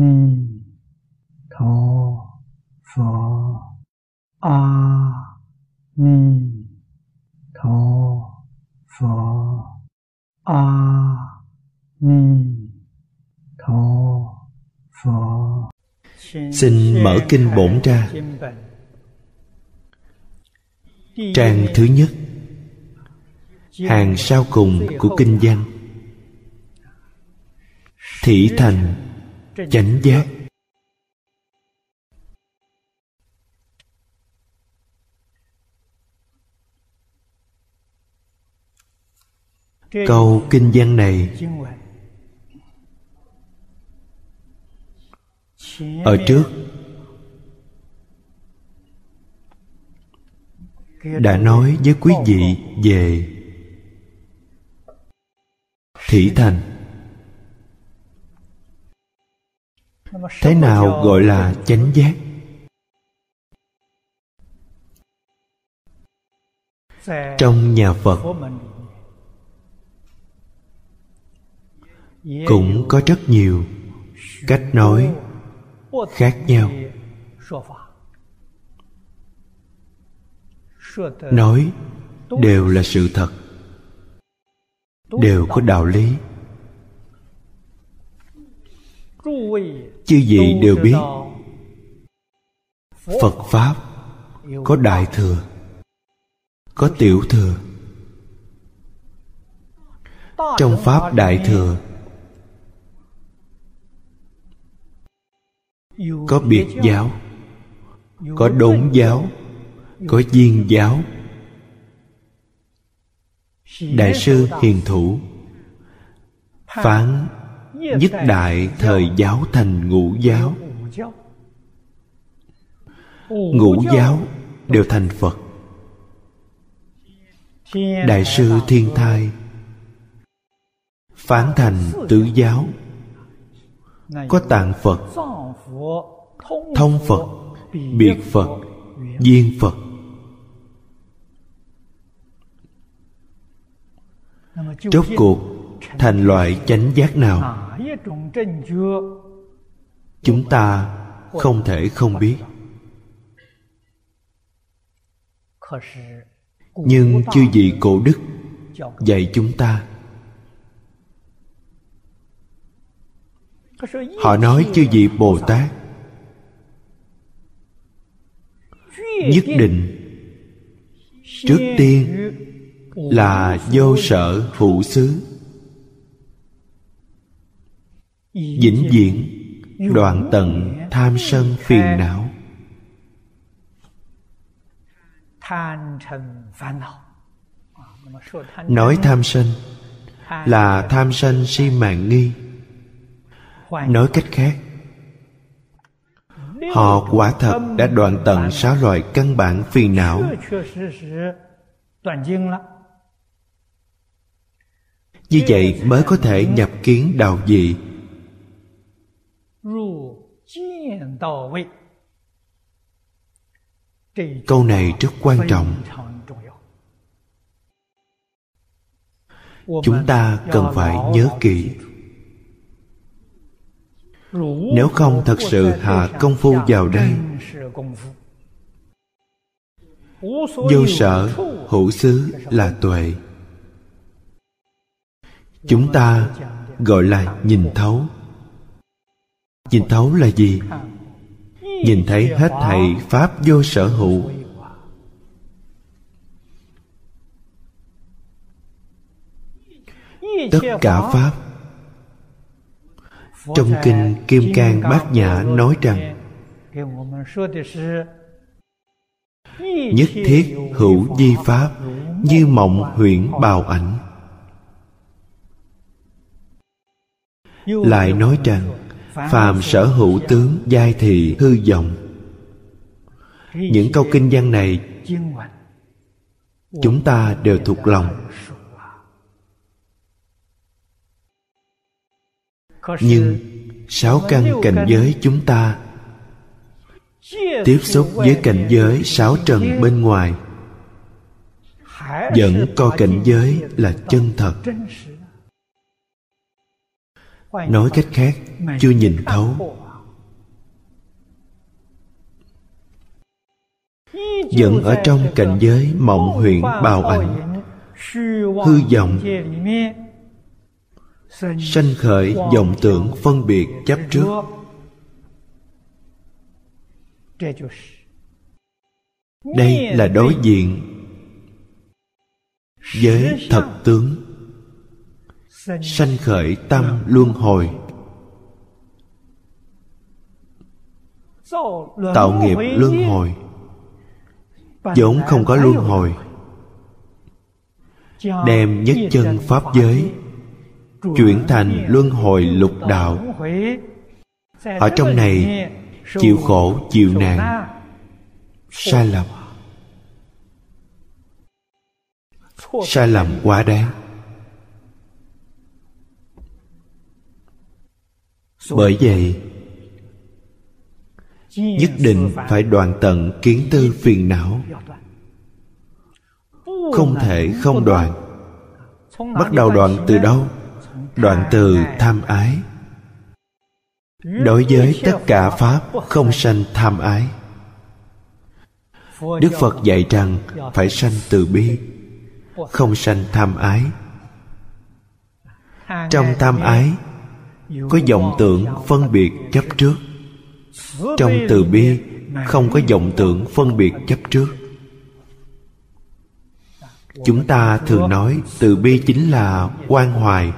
ni tho pho. A ni tho pho. A ni tho pho. Xin mở kinh bổn ra trang thứ nhất. Hàng sau cùng của kinh văn. Thị thành chánh giác. Câu kinh văn này ở trước. Đã nói với quý vị về thủy thành thế nào gọi là chánh giác? Trong nhà phật cũng có rất nhiều cách nói khác nhau. Nói đều là sự thật đều có đạo lý chư vị đều biết. phật pháp có đại thừa có tiểu thừa. Trong pháp đại thừa có biệt giáo có đốn giáo có viên giáo. đại sư hiền thủ phán nhất đại thời giáo thành ngũ giáo. Ngũ giáo đều thành phật. Đại sư thiên thai phán thành tứ giáo. Có tạng phật, thông phật, biệt phật, duyên phật. Rốt cuộc thành loại chánh giác nào? Chúng ta không thể không biết. Nhưng chư vị cổ đức dạy chúng ta. Họ nói chư vị bồ tát nhất định trước tiên là vô sở hữu xứ vĩnh viễn đoạn tận tham sân phiền não. Nói tham sân là tham sân si mạng nghi. Nói cách khác họ quả thật đã đoạn tận sáu loại căn bản phiền não. như vậy mới có thể nhập kiến đạo câu này rất quan trọng。chúng ta cần phải nhớ kỹ。nếu không thật sự hạ công phu vào đây vô sở hữu xứ là tuệ。chúng ta gọi là nhìn thấu nhìn thấu là gì? Nhìn thấy hết thảy pháp vô sở hữu. Tất cả pháp. Trong kinh kim cang bát nhã nói rằng, nhất thiết hữu di pháp như mộng huyễn bào ảnh. Lại nói rằng phàm sở hữu tướng giai thị hư vọng. Những câu kinh văn này chúng ta đều thuộc lòng. Nhưng sáu căn cảnh giới chúng ta tiếp xúc với cảnh giới sáu trần bên ngoài vẫn coi cảnh giới là chân thật nói cách khác chưa nhìn thấu. vẫn ở trong cảnh giới mộng huyện bào ảnh. hư vọng. sanh khởi vọng tưởng phân biệt chấp trước. Đây là đối diện với thật tướng sanh khởi tâm luân hồi. Tạo nghiệp luân hồi. Vốn không có luân hồi. Đem nhất chân pháp giới, chuyển thành luân hồi lục đạo. Ở trong này, chịu khổ, chịu nạn. Sai lầm. Sai lầm quá đáng. Bởi vậy, nhất định phải đoạn tận kiến tư phiền não. Không thể không đoạn bắt đầu đoạn từ đâu? Đoạn từ tham ái. Đối với tất cả pháp không sanh tham ái. Đức phật dạy rằng phải sanh từ bi, không sanh tham ái. Trong tham ái có vọng tưởng phân biệt chấp trước. Trong từ bi, không có vọng tưởng phân biệt chấp trước. Chúng ta thường nói từ bi chính là quan hoài.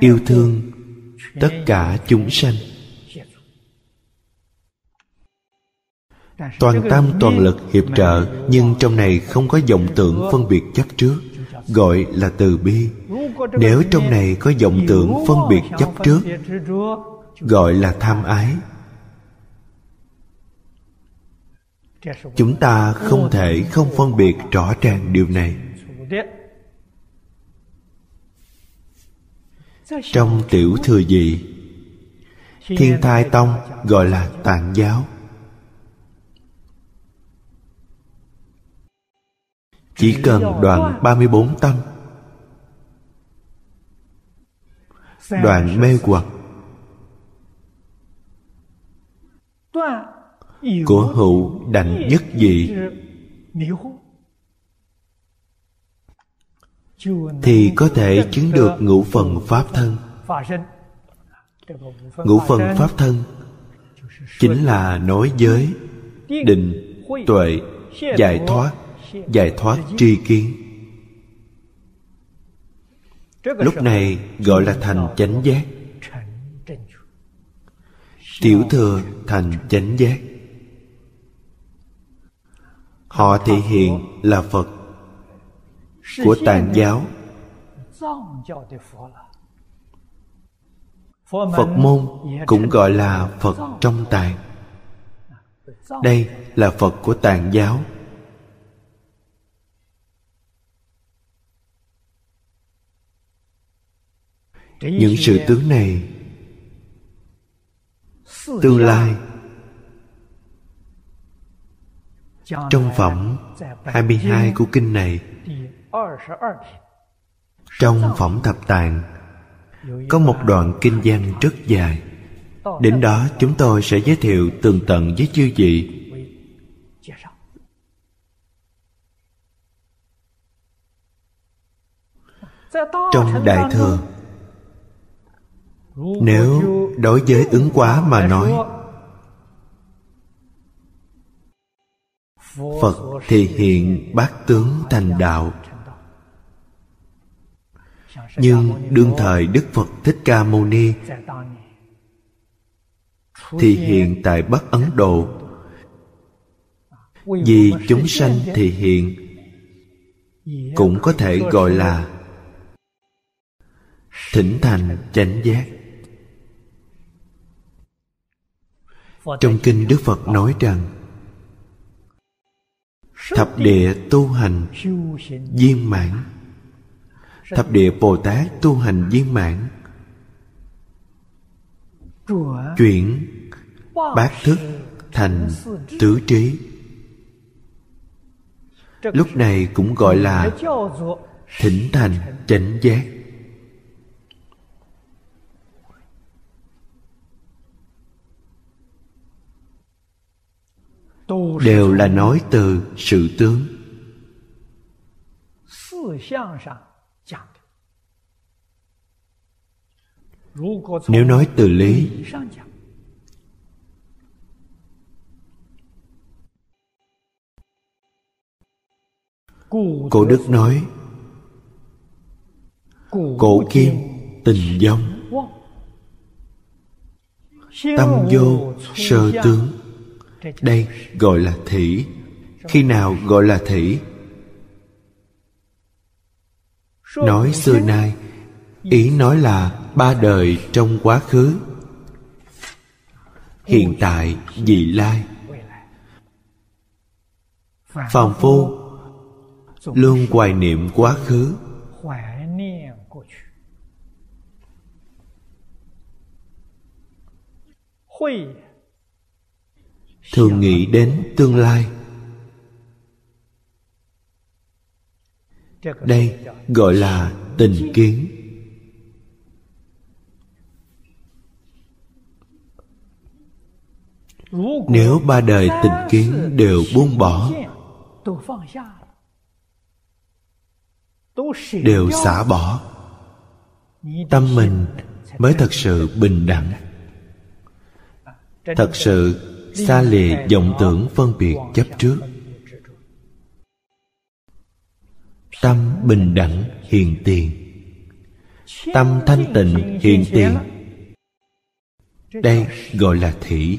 Yêu thương tất cả chúng sanh. Toàn tâm toàn lực hiệp trợ, nhưng trong này không có vọng tưởng phân biệt chấp trước gọi là từ bi. Nếu trong này có vọng tưởng phân biệt chấp trước, gọi là tham ái. Chúng ta không thể không phân biệt rõ ràng điều này. Trong tiểu thừa dị, thiên thai tông gọi là tạng giáo. Chỉ cần đoạn 34 tâm. Đoạn mê hoặc. Của hữu đảnh nhất dị. Thì có thể chứng được ngũ phần pháp thân. Ngũ phần pháp thân chính là nói giới, định, tuệ, giải thoát giải thoát tri kiến. Lúc này gọi là thành chánh giác. Tiểu thừa thành chánh giác. Họ thể hiện là phật của tạng giáo. Phật môn cũng gọi là phật trong tạng. Đây là phật của tạng giáo. Những sự tướng này tương lai trong phẩm 22 của kinh này trong phẩm thập tạng có một đoạn kinh văn rất dài. Đến đó chúng tôi sẽ giới thiệu tường tận với chư vị. Trong đại thừa nếu đối với ứng quá mà nói, phật thì hiện bát tướng thành đạo. Nhưng đương thời đức phật thích ca mâu ni thì hiện tại bắc ấn độ. Vì chúng sanh thì hiện cũng có thể gọi là thỉnh thành chánh giác. Trong kinh đức phật nói rằng, thập địa tu hành viên mãn. Thập địa bồ tát tu hành viên mãn. Chuyển bát thức thành tứ trí. Lúc này cũng gọi là thỉnh thành chánh giác. Đều là nói từ sự tướng. Nếu nói từ lý cổ đức nói cổ kim tình giống tâm vô sơ tướng đây gọi là thỉ. Khi nào gọi là thỉ? Nói xưa nay, ý nói là ba đời trong quá khứ. Hiện tại vị lai. Phàm phu, luôn hoài niệm quá khứ thường nghĩ đến tương lai. Đây gọi là tình kiến. Nếu ba đời tình kiến đều buông bỏ, đều xả bỏ, tâm mình mới thật sự bình đẳng. Thật sự xa lìa vọng tưởng phân biệt chấp trước. Tâm bình đẳng hiền tiền. Tâm thanh tịnh hiền tiền. Đây gọi là thủy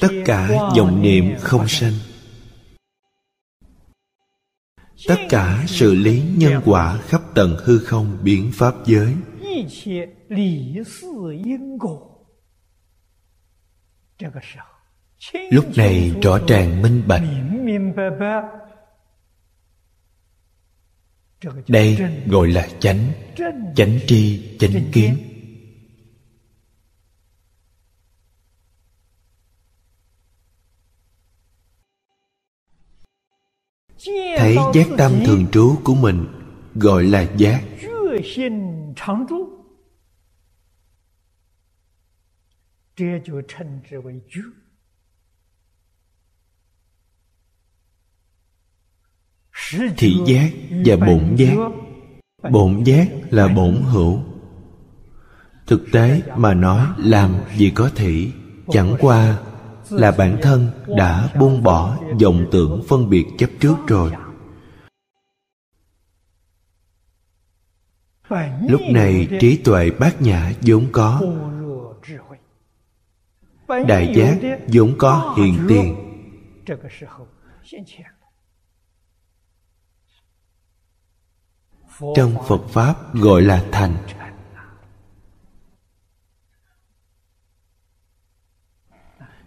tất cả vọng niệm không sanh tất cả sự lý nhân quả khắp tận hư không biến pháp giới. Lúc này rõ ràng minh bạch. Đây gọi là chánh. Chánh tri, chánh kiến. Thấy giác tâm thường trú của mình gọi là giác. thị giác và bổn giác. bổn giác là bổn hữu. Thực tế mà nói làm gì có thị chẳng qua là bản thân đã buông bỏ vọng tưởng phân biệt chấp trước rồi. Lúc này trí tuệ bát nhã vốn có. Đại giác vốn có hiện tiền. Trong phật pháp gọi là thành.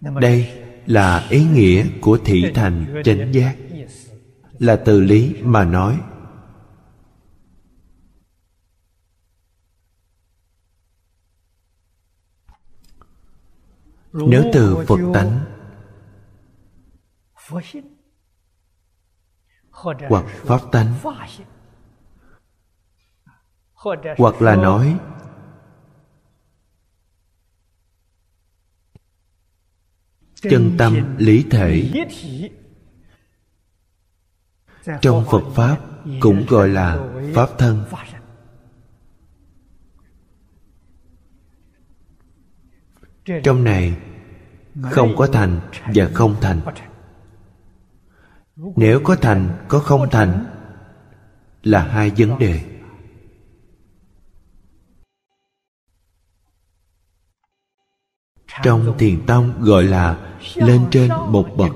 Đây là ý nghĩa của thị thành chánh giác. là từ lý mà nói nếu từ phật tánh hoặc pháp tánh hoặc là nói chân tâm lý thể. trong phật pháp cũng gọi là pháp thân. Trong này không có thành và không thành. nếu có thành có không thành là hai vấn đề trong thiền tông gọi là lên trên một bậc.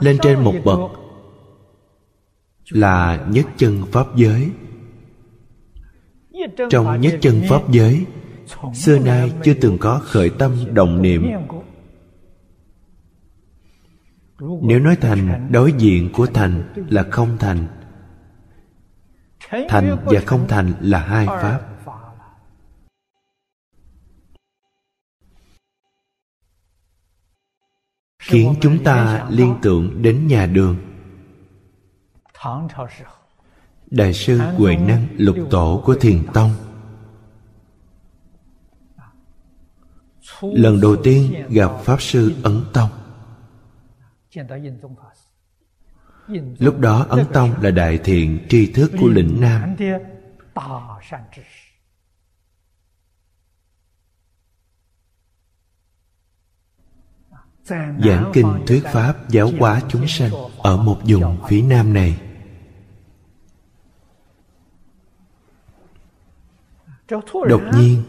Lên trên một bậc là nhất chân pháp giới. Trong nhất chân pháp giới xưa nay chưa từng có khởi tâm động niệm. Nếu nói thành đối diện của thành là không thành thành và không thành là hai pháp khiến chúng ta liên tưởng đến nhà đường. Đại sư huệ năng, lục tổ của thiền tông. Lần đầu tiên gặp pháp sư ấn tông. Lúc đó ấn tông là đại thiện tri thức của lĩnh nam. Giảng kinh thuyết pháp giáo hóa chúng sanh ở một vùng phía nam này. Đột nhiên,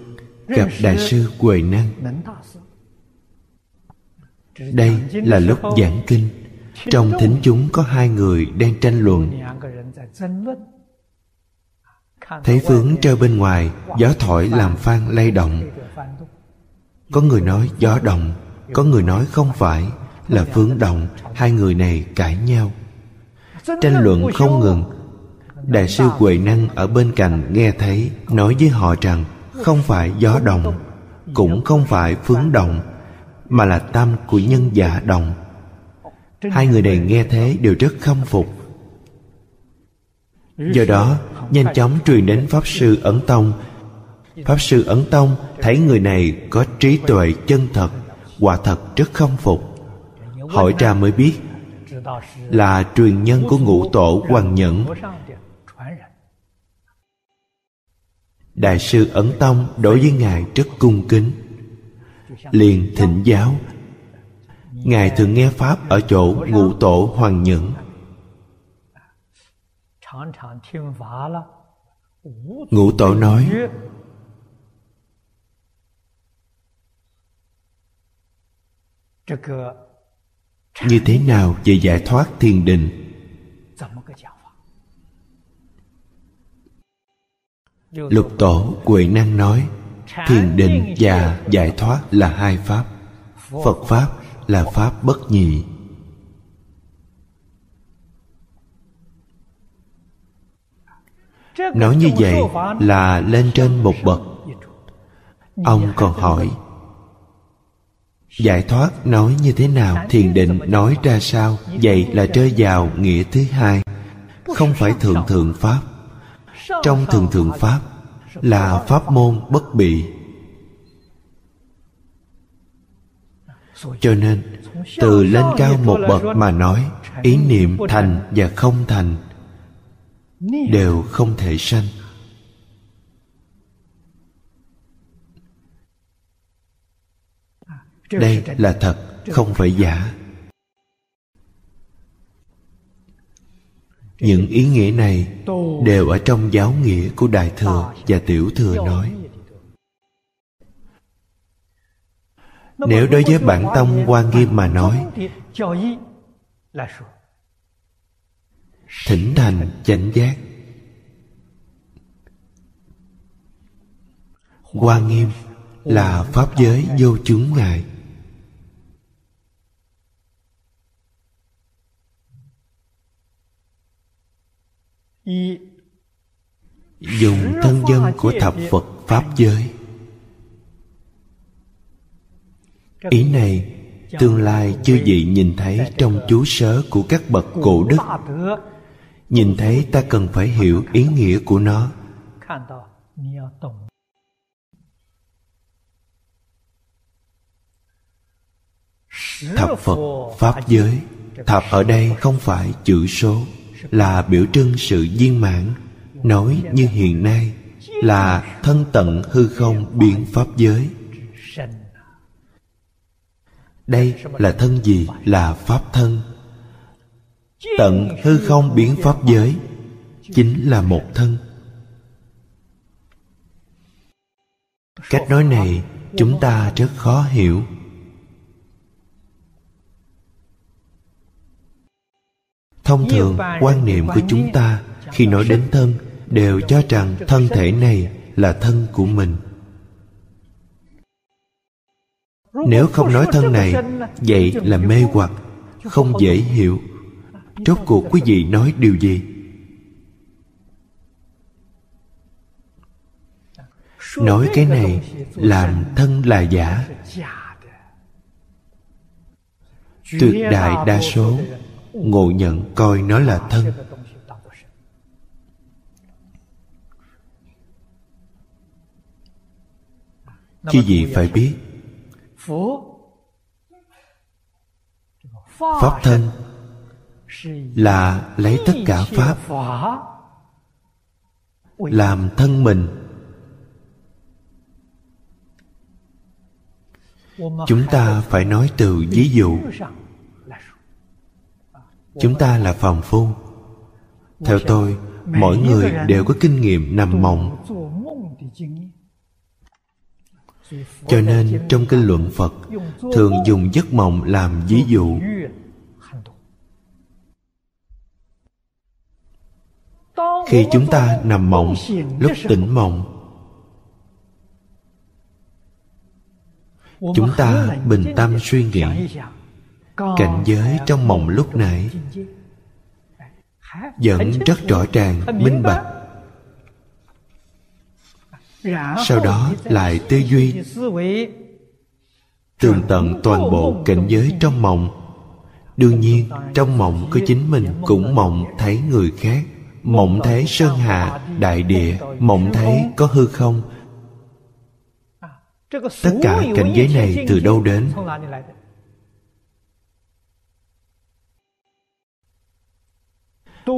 gặp đại sư huệ năng. Đây là lúc giảng kinh. Trong thính chúng có hai người đang tranh luận. Thấy phướng treo bên ngoài, gió thổi làm phan lay động. Có người nói, gió động có người nói không phải là phương động hai người này cãi nhau. Tranh luận không ngừng. Đại sư huệ năng ở bên cạnh nghe thấy, nói với họ rằng không phải gió động cũng không phải phướng động mà là tâm của nhân giả động hai người này nghe thế đều rất khâm phục. Do đó, nhanh chóng truyền đến pháp sư ấn tông. Pháp sư ấn tông thấy người này có trí tuệ chân thật quả thật rất khâm phục. Hỏi ra mới biết là truyền nhân của ngũ tổ hoàng nhẫn. Đại sư ấn tông đối với ngài rất cung kính. Liền thỉnh giáo. Ngài thường nghe pháp ở chỗ ngũ tổ hoàng nhẫn. Ngũ tổ nói như thế nào về giải thoát thiền định lục tổ huệ năng nói thiền định và giải thoát là hai pháp phật pháp là pháp bất nhị. Nói như vậy là lên trên một bậc. Ông còn hỏi giải thoát nói như thế nào, thiền định nói ra sao, vậy là rơi vào nghĩa thứ hai. Không phải thượng thượng pháp. Trong thượng thượng pháp là pháp môn bất bị. Cho nên, từ lên cao một bậc mà nói, ý niệm thành và không thành đều không thể sanh. Đây là thật không phải giả. những ý nghĩa này đều ở trong giáo nghĩa của đại thừa và tiểu thừa nói. Nếu đối với bản tông quan nghiêm mà nói thỉnh thành chánh giác. Quan nghiêm là pháp giới vô chúng ngại dùng thân dân của thập phật pháp giới. Ý này tương lai chư vị nhìn thấy trong chú sớ của các bậc cổ đức. Nhìn thấy ta cần phải hiểu ý nghĩa của nó. Thập phật pháp giới. Thập ở đây không phải chữ số là biểu trưng sự viên mãn, nói như hiện nay là thân tận hư không biến pháp giới. Đây là thân gì? Là pháp thân. Tận hư không biến pháp giới chính là một thân. Cách nói này chúng ta rất khó hiểu. Thông thường quan niệm của chúng ta khi nói đến thân đều cho rằng thân thể này là thân của mình. Nếu không nói thân này vậy là mê hoặc không dễ hiểu. Rốt cuộc quý vị nói điều gì? Nói cái này làm thân là giả. Tuyệt đại đa số ngộ nhận coi nó là thân. Chứ gì phải biết? Pháp thân là lấy tất cả pháp, làm thân mình. Chúng ta phải nói từ ví dụ chúng ta là phàm phu. Theo tôi, mỗi người đều có kinh nghiệm nằm mộng. Cho nên trong kinh luận phật, thường dùng giấc mộng làm ví dụ. Khi chúng ta nằm mộng, lúc tỉnh mộng, chúng ta bình tâm suy nghĩ cảnh giới trong mộng lúc nãy vẫn rất rõ ràng minh bạch. sau đó lại tư duy. tường tận toàn bộ cảnh giới trong mộng. Đương nhiên trong mộng có chính mình cũng mộng thấy người khác. Mộng thấy sơn hà đại địa. mộng thấy có hư không? Tất cả cảnh giới này từ đâu đến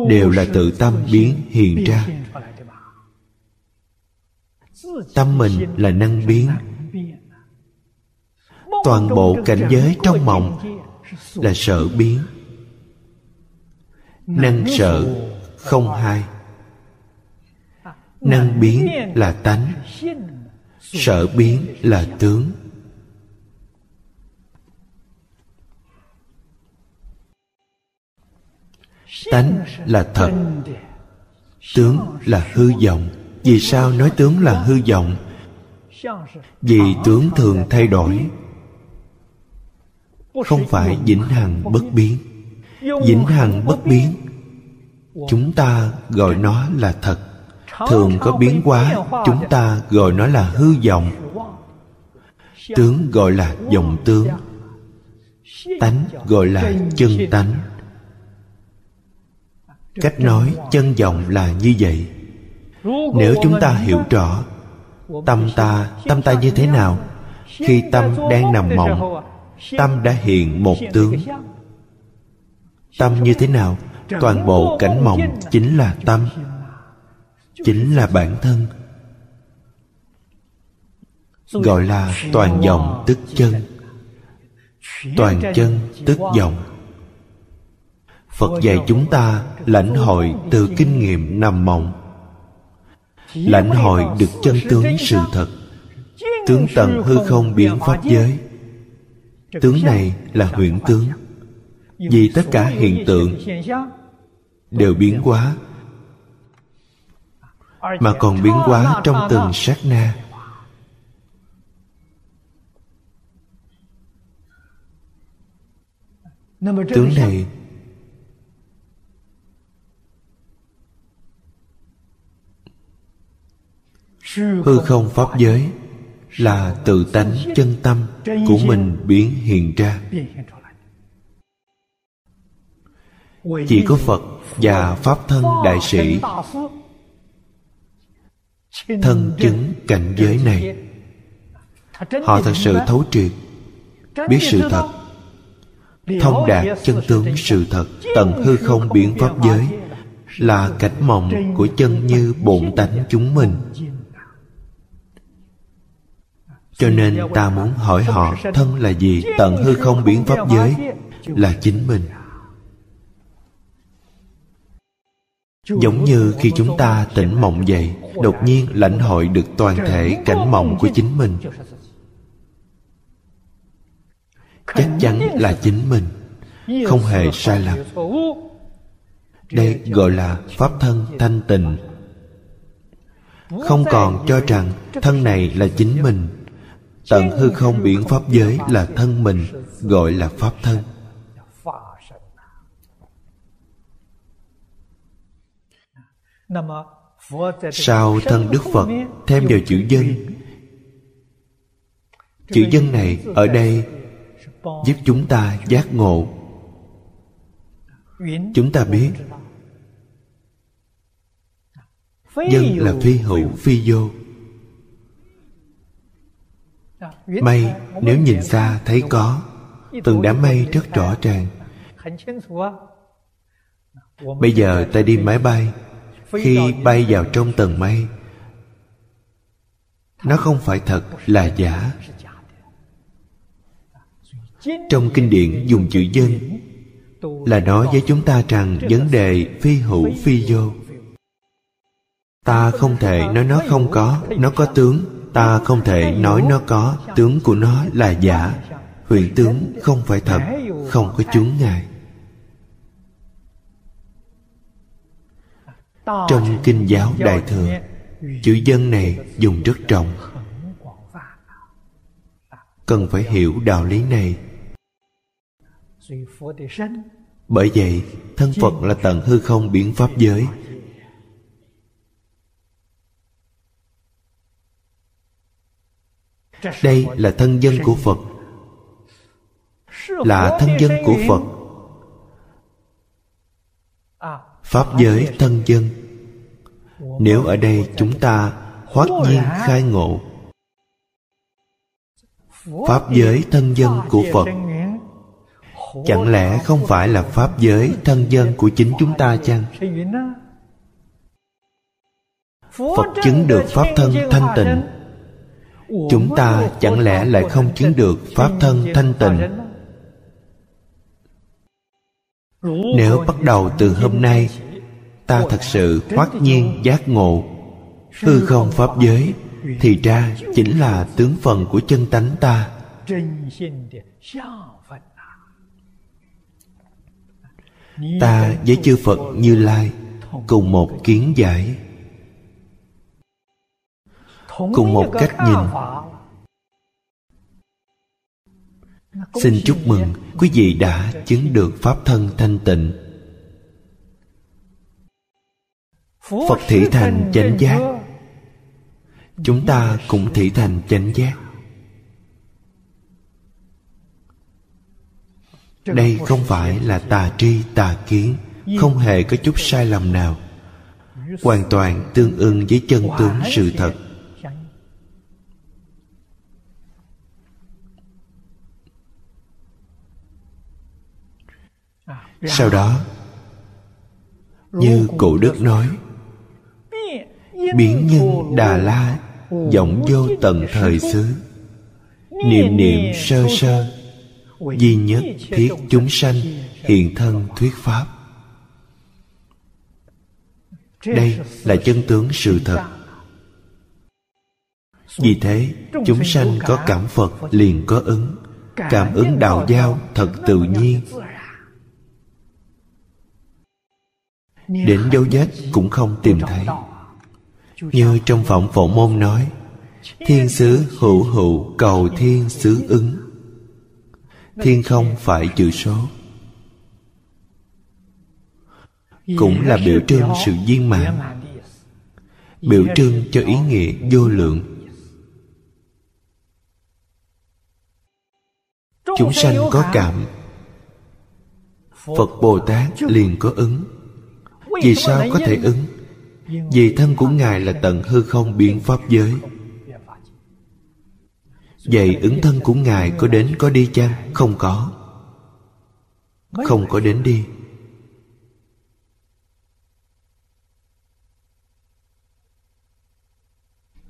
đều là tự tâm biến hiện ra. Tâm mình là năng biến. Toàn bộ cảnh giới trong mộng là sở biến. Năng sở không hai. Năng biến là tánh. Sở biến là tướng. Tánh là thật. Tướng là hư vọng. Vì sao nói tướng là hư vọng? Vì tướng thường thay đổi. Không phải vĩnh hằng bất biến. Vĩnh hằng bất biến. Chúng ta gọi nó là thật. Thường có biến hóa, chúng ta gọi nó là hư vọng. Tướng gọi là vọng tướng. Tánh gọi là chân tánh cách nói chân vọng là như vậy. Nếu chúng ta hiểu rõ tâm ta tâm ta như thế nào, khi tâm đang nằm mộng, tâm đã hiện một tướng. Tâm như thế nào? Toàn bộ cảnh mộng chính là tâm, chính là bản thân. Gọi là toàn vọng tức chân. Toàn chân tức vọng phật dạy chúng ta lãnh hội từ kinh nghiệm nằm mộng. Lãnh hội được chân tướng sự thật. Tướng tận hư không biến pháp giới. Tướng này là huyễn tướng. Vì tất cả hiện tượng đều biến hóa. Mà còn biến hóa trong từng sát na. Tướng này hư không pháp giới là tự tánh chân tâm của mình biến hiện ra. Chỉ có phật và pháp thân đại sĩ thân chứng cảnh giới này. Họ thật sự thấu triệt biết sự thật thông đạt chân tướng sự thật. Tận hư không biến pháp giới là cảnh mộng của chân như bổn tánh chúng mình cho nên ta muốn hỏi họ, thân là gì, tận hư không biến pháp giới là chính mình. Giống như khi chúng ta tỉnh mộng dậy đột nhiên lãnh hội được toàn thể cảnh mộng của chính mình. Chắc chắn là chính mình, không hề sai lầm. Đây gọi là pháp thân thanh tịnh. Không còn cho rằng thân này là chính mình tận hư không biển pháp giới là thân mình, gọi là pháp thân. Sau thân đức phật, thêm vào chữ dân. Chữ dân này ở đây giúp chúng ta giác ngộ. Chúng ta biết dân là phi hữu, phi vô. Mây nếu nhìn xa thấy có Từng đám mây rất rõ ràng Bây giờ ta đi máy bay Khi bay vào trong tầng mây Nó không phải thật là giả Trong kinh điển dùng chữ dân Là nói với chúng ta rằng Vấn đề phi hữu phi vô Ta không thể nói nó không có Nó có tướng Ta không thể nói nó có Tướng của nó là giả. Huyện tướng không phải thật Không có chúng ngài. Trong kinh giáo Đại Thừa Chữ dân này dùng rất rộng, Cần phải hiểu đạo lý này. Bởi vậy Thân Phật là tận hư không biến pháp giới. Đây là thân dân của Phật. Là thân dân của Phật. Pháp giới thân dân Nếu ở đây chúng ta hoát nhiên khai ngộ, Pháp giới thân dân của Phật, Chẳng lẽ không phải là Pháp giới thân dân của chính chúng ta chăng? Phật chứng được Pháp thân thanh tịnh. Chúng ta chẳng lẽ lại không chứng được Pháp thân thanh tịnh? Nếu bắt đầu từ hôm nay, Ta thật sự hoát nhiên giác ngộ. Hư không Pháp giới, Thì ra chính là tướng phần của chân tánh ta. Ta với chư Phật Như Lai Cùng một kiến giải. Cùng một cách nhìn. Xin chúc mừng quý vị đã chứng được Pháp thân thanh tịnh. Phật thị thành chánh giác. Chúng ta cũng thị thành chánh giác. Đây không phải là tà tri tà kiến Không hề có chút sai lầm nào. Hoàn toàn tương ưng với chân tướng sự thật Sau đó, Như cụ Đức nói, Biến nhân Đà La vọng vô tận thời xứ. Niệm niệm sơ sơ, Duy nhất thiết chúng sanh Hiện thân thuyết pháp. Đây là chân tướng sự thật. Vì thế, chúng sanh có cảm Phật liền có ứng, Cảm ứng đạo giao thật tự nhiên. Đến dấu vết cũng không tìm thấy. Như trong phỏng phổ môn nói, Thiên sứ hữu hữu cầu thiên sứ ứng. Thiên không phải chữ số. Cũng là biểu trưng sự viên mãn, Biểu trưng cho ý nghĩa vô lượng. Chúng sanh có cảm. Phật Bồ Tát liền có ứng vì sao có thể ứng? Vì thân của Ngài là tận hư không biến pháp giới. Vậy ứng thân của Ngài có đến có đi chăng? Không có. Không có đến đi.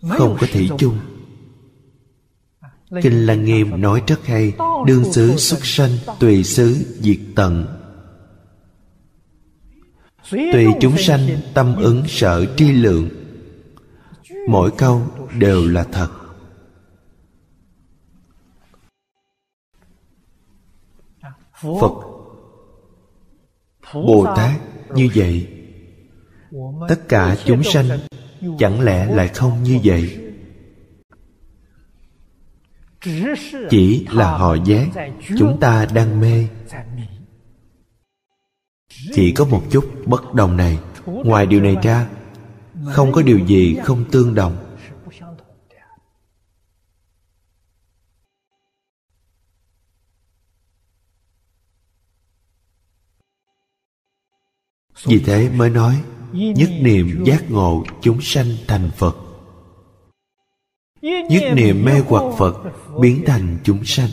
Không có thị chung. Kinh Lăng Nghiêm nói rất hay Đương xứ xuất sanh Tùy xứ diệt tận Tùy chúng sanh tâm ứng sở tri lượng. Mỗi câu đều là thật. Phật Bồ Tát như vậy. Tất cả chúng sanh Chẳng lẽ lại không như vậy? Chỉ là họ giác Chúng ta đang mê chỉ có một chút bất đồng này. Ngoài điều này ra, không có điều gì không tương đồng. Vì thế mới nói, nhất niệm giác ngộ chúng sanh thành phật. Nhất niệm mê hoặc phật biến thành chúng sanh.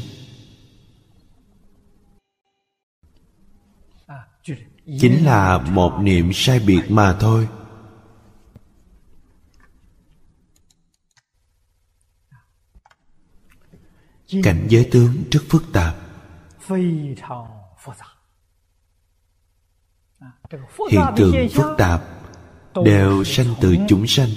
Chính là một niệm sai biệt mà thôi. Cảnh giới tướng rất phức tạp. Hiện tượng phức tạp đều sanh từ chúng sanh.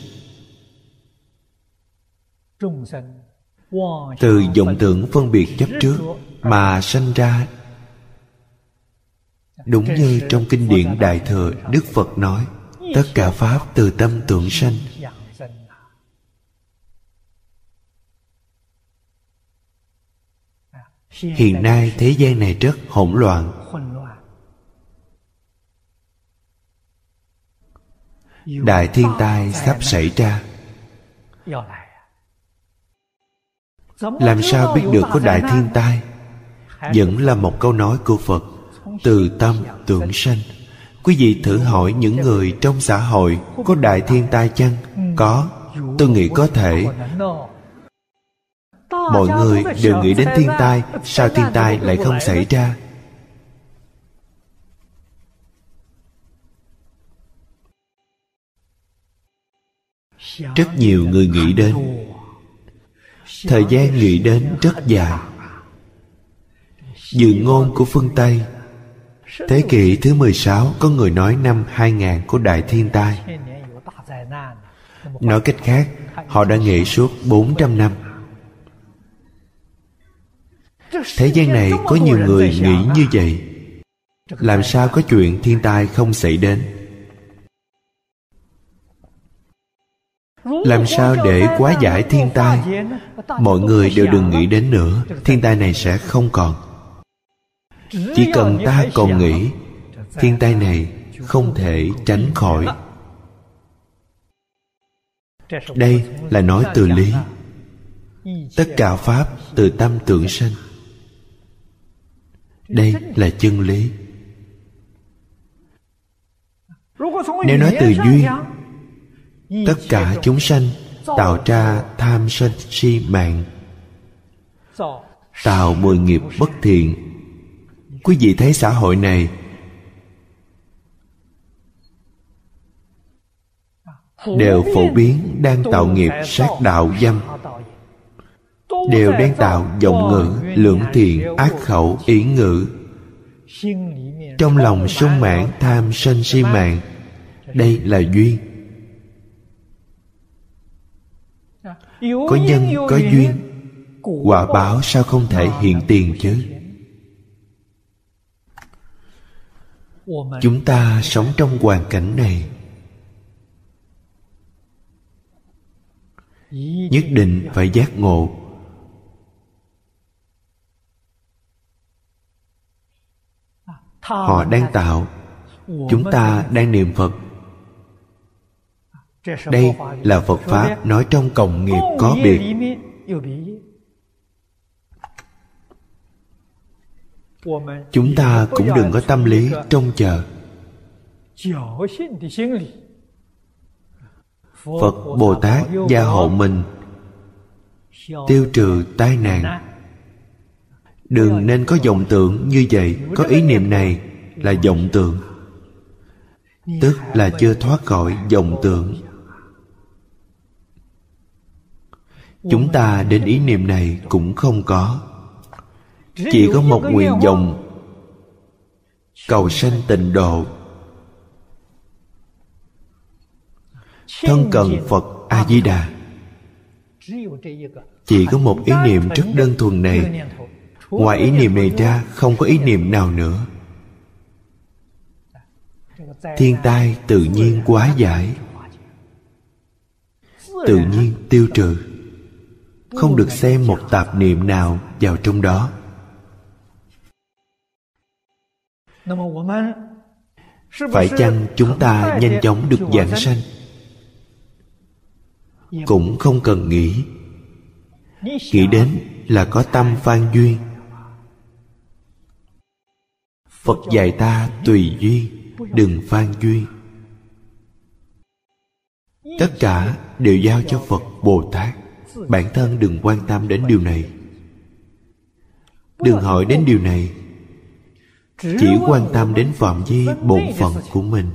Từ vọng tưởng phân biệt chấp trước mà sanh ra đúng như trong kinh điển đại thừa đức phật nói tất cả pháp từ tâm tưởng sanh. Hiện nay thế gian này rất hỗn loạn. Đại thiên tai sắp xảy ra. Làm sao biết được có đại thiên tai? Vẫn là một câu nói của phật từ tâm tưởng sanh. Quý vị thử hỏi những người trong xã hội, có đại thiên tai chăng? Có, tôi nghĩ có thể. Mọi người đều nghĩ đến thiên tai, sao thiên tai lại không xảy ra? Rất nhiều người nghĩ đến. Thời gian nghĩ đến rất dài. Dự ngôn của phương Tây Thế kỷ thứ 16 có người nói năm 2000 có đại thiên tai. Nói cách khác, Họ đã nghĩ suốt 400 năm. Thế gian này có nhiều người nghĩ như vậy. Làm sao có chuyện thiên tai không xảy đến? Làm sao để quá giải thiên tai? Mọi người đều đừng nghĩ đến nữa. Thiên tai này sẽ không còn. Chỉ cần ta còn nghĩ, Thiên tai này không thể tránh khỏi. Đây là nói từ lý. Tất cả Pháp từ tâm tưởng sanh. Đây là chân lý. Nếu nói từ duyên, tất cả chúng sanh tạo ra tham sân si mạng, tạo mười nghiệp bất thiện quý vị thấy xã hội này. Đều phổ biến, đang tạo nghiệp sát đạo dâm. Đều đang tạo giọng ngữ, lưỡng thiện, ác khẩu, ý ngữ. Trong lòng sung mãn, tham sân si mạng, đây là duyên. Có nhân, có duyên. Quả báo sao không thể hiện tiền chứ? Chúng ta sống trong hoàn cảnh này. Nhất định phải giác ngộ. Họ đang tạo. chúng ta đang niệm phật. Đây là phật pháp nói trong cộng nghiệp có biệt chúng ta cũng đừng có tâm lý trông chờ. Phật bồ tát gia hộ mình, tiêu trừ tai nạn. Đừng nên có vọng tưởng như vậy. Có ý niệm này là vọng tưởng, tức là chưa thoát khỏi vọng tưởng. Chúng ta đến ý niệm này cũng không có chỉ có một nguyện vọng cầu sanh tịnh độ. Thân cần phật a di đà chỉ có một ý niệm rất đơn thuần này. Ngoài ý niệm này ra không có ý niệm nào nữa. Thiên tai tự nhiên quá giải. Tự nhiên tiêu trừ. Không được xem một tạp niệm nào vào trong đó phải chăng chúng ta nhanh chóng được giảng sanh? Cũng không cần nghĩ. Nghĩ đến là có tâm phan duyên. Phật dạy ta tùy duyên đừng phan duyên. Tất cả đều giao cho phật bồ tát. Bản thân đừng quan tâm đến điều này. Đừng hỏi đến điều này chỉ quan tâm đến phạm vi bổn phận của mình.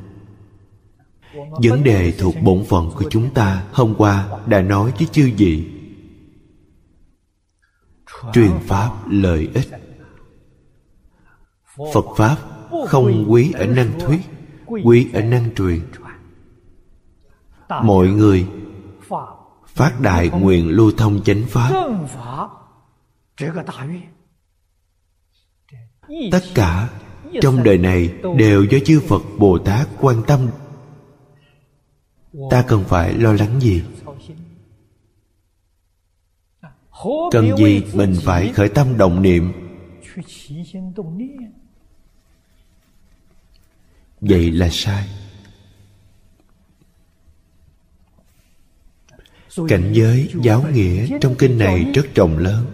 Vấn đề thuộc bổn phận của chúng ta hôm qua đã nói với chư vị. Truyền pháp lợi ích. Phật pháp không quý ở năng thuyết, quý ở năng truyền. Mọi người phát đại nguyện lưu thông chánh pháp tất cả trong đời này đều do chư phật bồ tát quan tâm. Ta cần phải lo lắng gì? Cần gì mình phải khởi tâm động niệm? Vậy là sai. Cảnh giới giáo nghĩa trong kinh này rất rộng lớn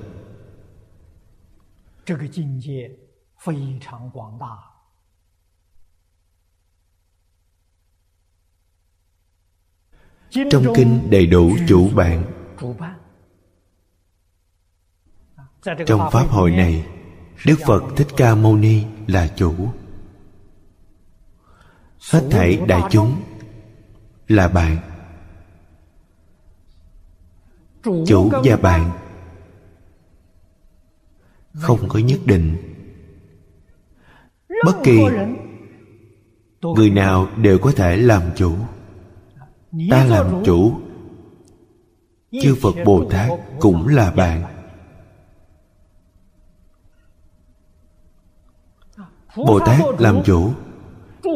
trong kinh đầy đủ chủ bạn trong pháp hội này đức phật thích ca mâu ni là chủ. Hết thảy đại chúng là bạn. Chủ và bạn. Không có nhất định bất kỳ người nào đều có thể làm chủ. Ta làm chủ. Chư phật bồ tát cũng là bạn. Bồ tát làm chủ.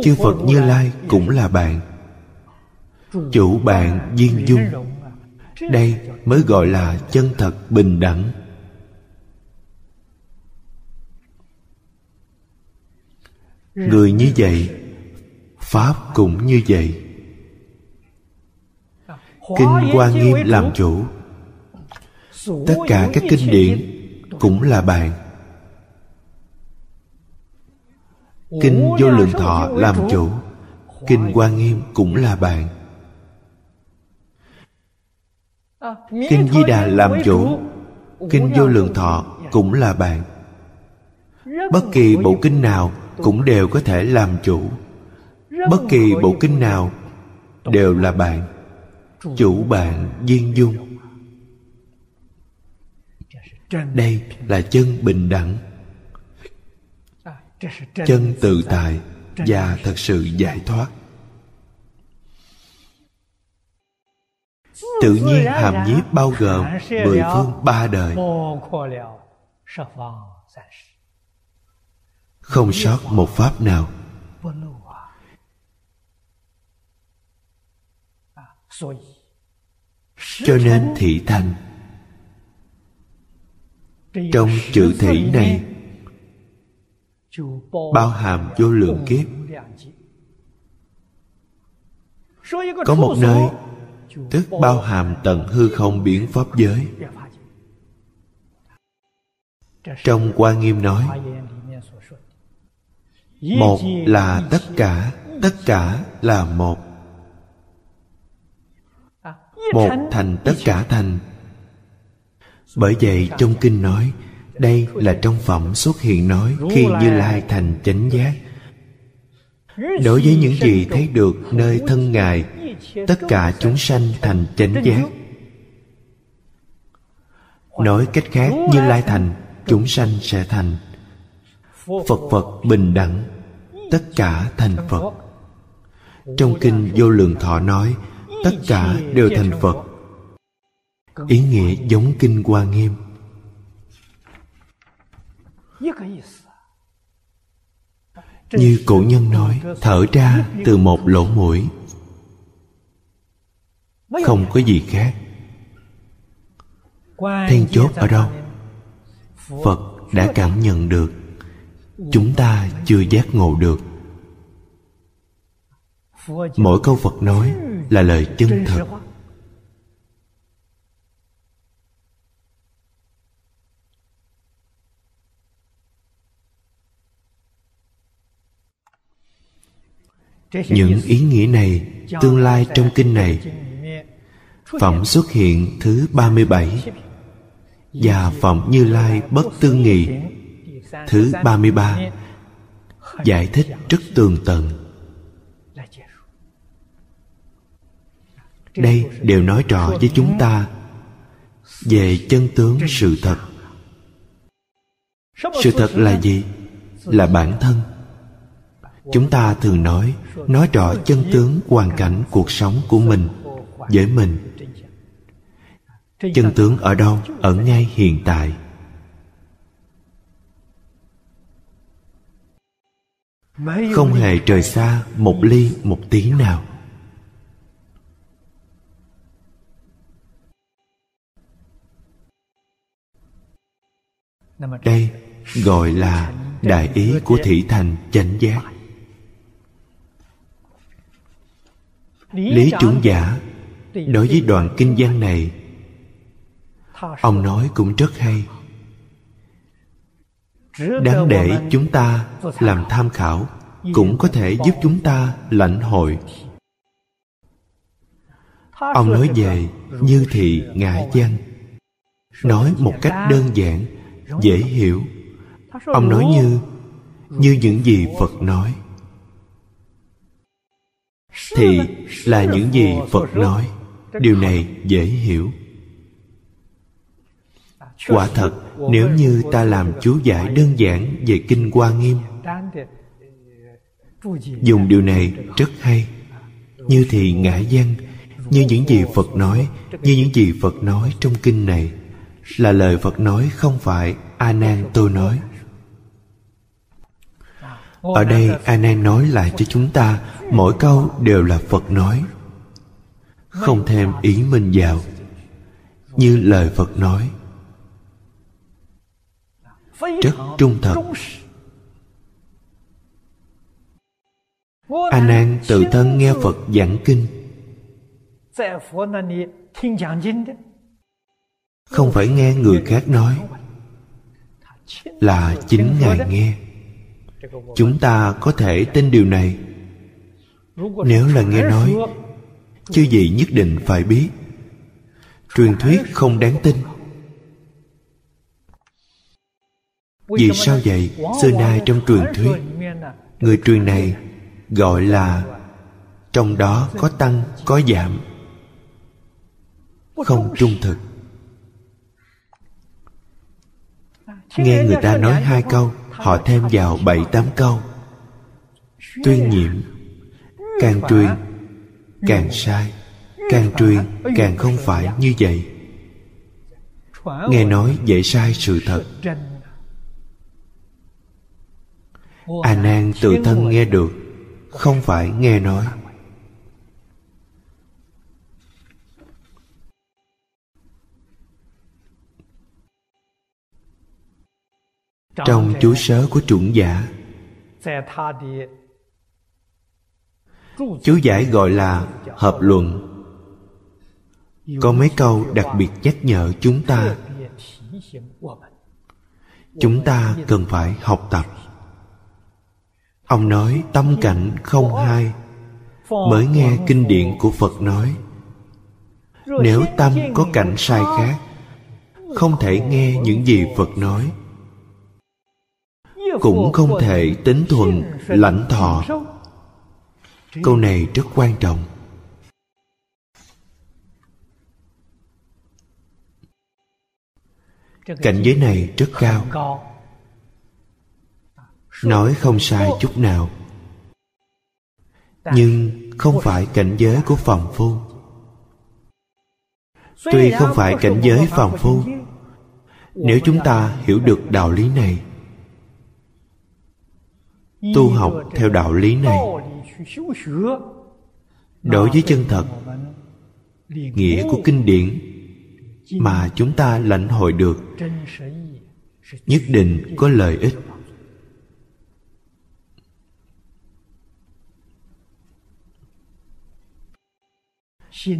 Chư phật như lai cũng là bạn. chủ bạn duyên dung. đây mới gọi là chân thật bình đẳng người như vậy, pháp cũng như vậy. Kinh hoa nghiêm làm chủ. Tất cả các kinh điển cũng là bạn. Kinh vô lượng thọ làm chủ. Kinh hoa nghiêm cũng là bạn. Kinh di đà làm chủ. Kinh vô lượng thọ cũng là bạn. Bất kỳ bộ kinh nào cũng đều có thể làm chủ. Bất kỳ bộ kinh nào đều là bạn, chủ bạn viên dung. Đây là chân bình đẳng, chân tự tại và thật sự giải thoát. Tự nhiên hàm nhiếp bao gồm mười phương ba đời không sót một pháp nào. Cho nên thị thành, trong chữ thị này, bao hàm vô lượng kiếp. Có một nơi, tức bao hàm tận hư không biến pháp giới. Trong quan nghiêm nói một là tất cả tất cả là một. Một thành tất cả thành. Bởi vậy trong kinh nói, đây là trong phẩm xuất hiện nói khi như lai thành chánh giác. Đối với những gì thấy được nơi thân ngài, tất cả chúng sanh thành chánh giác. Nói cách khác, như lai thành, chúng sanh sẽ thành phật phật bình đẳng, tất cả thành phật. Trong kinh vô lượng thọ nói, tất cả đều thành phật. Ý nghĩa giống kinh hoa nghiêm. Như cổ nhân nói, thở ra từ một lỗ mũi. Không có gì khác. Then chốt ở đâu? Phật đã cảm nhận được chúng ta chưa giác ngộ được. Mỗi câu phật nói là lời chân thật. Những ý nghĩa này, tương lai trong kinh này. Phẩm xuất hiện thứ 37 Và Phẩm Như Lai Bất Tư Nghị Thứ 33 Giải thích rất tường tận. Đây đều nói rõ với chúng ta Về chân tướng sự thật. Sự thật là gì? Là bản thân. Chúng ta thường nói Nói rõ chân tướng hoàn cảnh cuộc sống của mình Với mình. Chân tướng ở đâu? Ở ngay hiện tại. Không hề trời xa một ly một tí nào. Đây gọi là đại ý của thị thành chánh giác. Lý trưởng giả đối với đoạn kinh văn này ông nói cũng rất hay đáng để chúng ta làm tham khảo cũng có thể giúp chúng ta lãnh hội. Ông nói về như thị ngã văn nói một cách đơn giản dễ hiểu. Ông nói như như những gì phật nói. Thì là những gì phật nói. Điều này dễ hiểu. Quả thật nếu như ta làm chú giải đơn giản về kinh hoa nghiêm, dùng điều này rất hay. Như thì ngã văn như những gì phật nói, như những gì phật nói trong kinh này, là lời phật nói không phải a nan tôi nói. Ở đây a nan nói lại cho chúng ta, mỗi câu đều là phật nói. Không thêm ý mình vào, như lời phật nói rất trung thật. a nan tự thân nghe phật giảng kinh. Không phải nghe người khác nói là chính ngài nghe. Chúng ta có thể tin điều này. Nếu là nghe nói chứ gì nhất định phải biết. Truyền thuyết không đáng tin vì sao vậy? xưa nay trong truyền thuyết người truyền này gọi là trong đó có tăng có giảm. Không trung thực. Nghe người ta nói hai câu họ thêm vào bảy tám câu. Tuyên nhiệm càng truyền càng sai. Càng truyền càng không phải như vậy. Nghe nói dễ sai sự thật a nan tự thân nghe được không phải nghe nói. Trong chú sớ của chuẩn giả. chú giải gọi là hợp luận. Có mấy câu đặc biệt nhắc nhở chúng ta. chúng ta cần phải học tập ông nói, tâm cảnh không hai. Mới nghe kinh điển của phật nói, nếu tâm có cảnh sai khác, không thể nghe những gì phật nói. Cũng không thể tính thuần lãnh thọ. Câu này rất quan trọng. Cảnh giới này rất cao nói không sai chút nào. Nhưng không phải cảnh giới của phàm phu. Tuy không phải cảnh giới phàm phu, nếu chúng ta hiểu được đạo lý này, tu học theo đạo lý này, đối với chân thật, nghĩa của kinh điển mà chúng ta lãnh hội được, nhất định có lợi ích.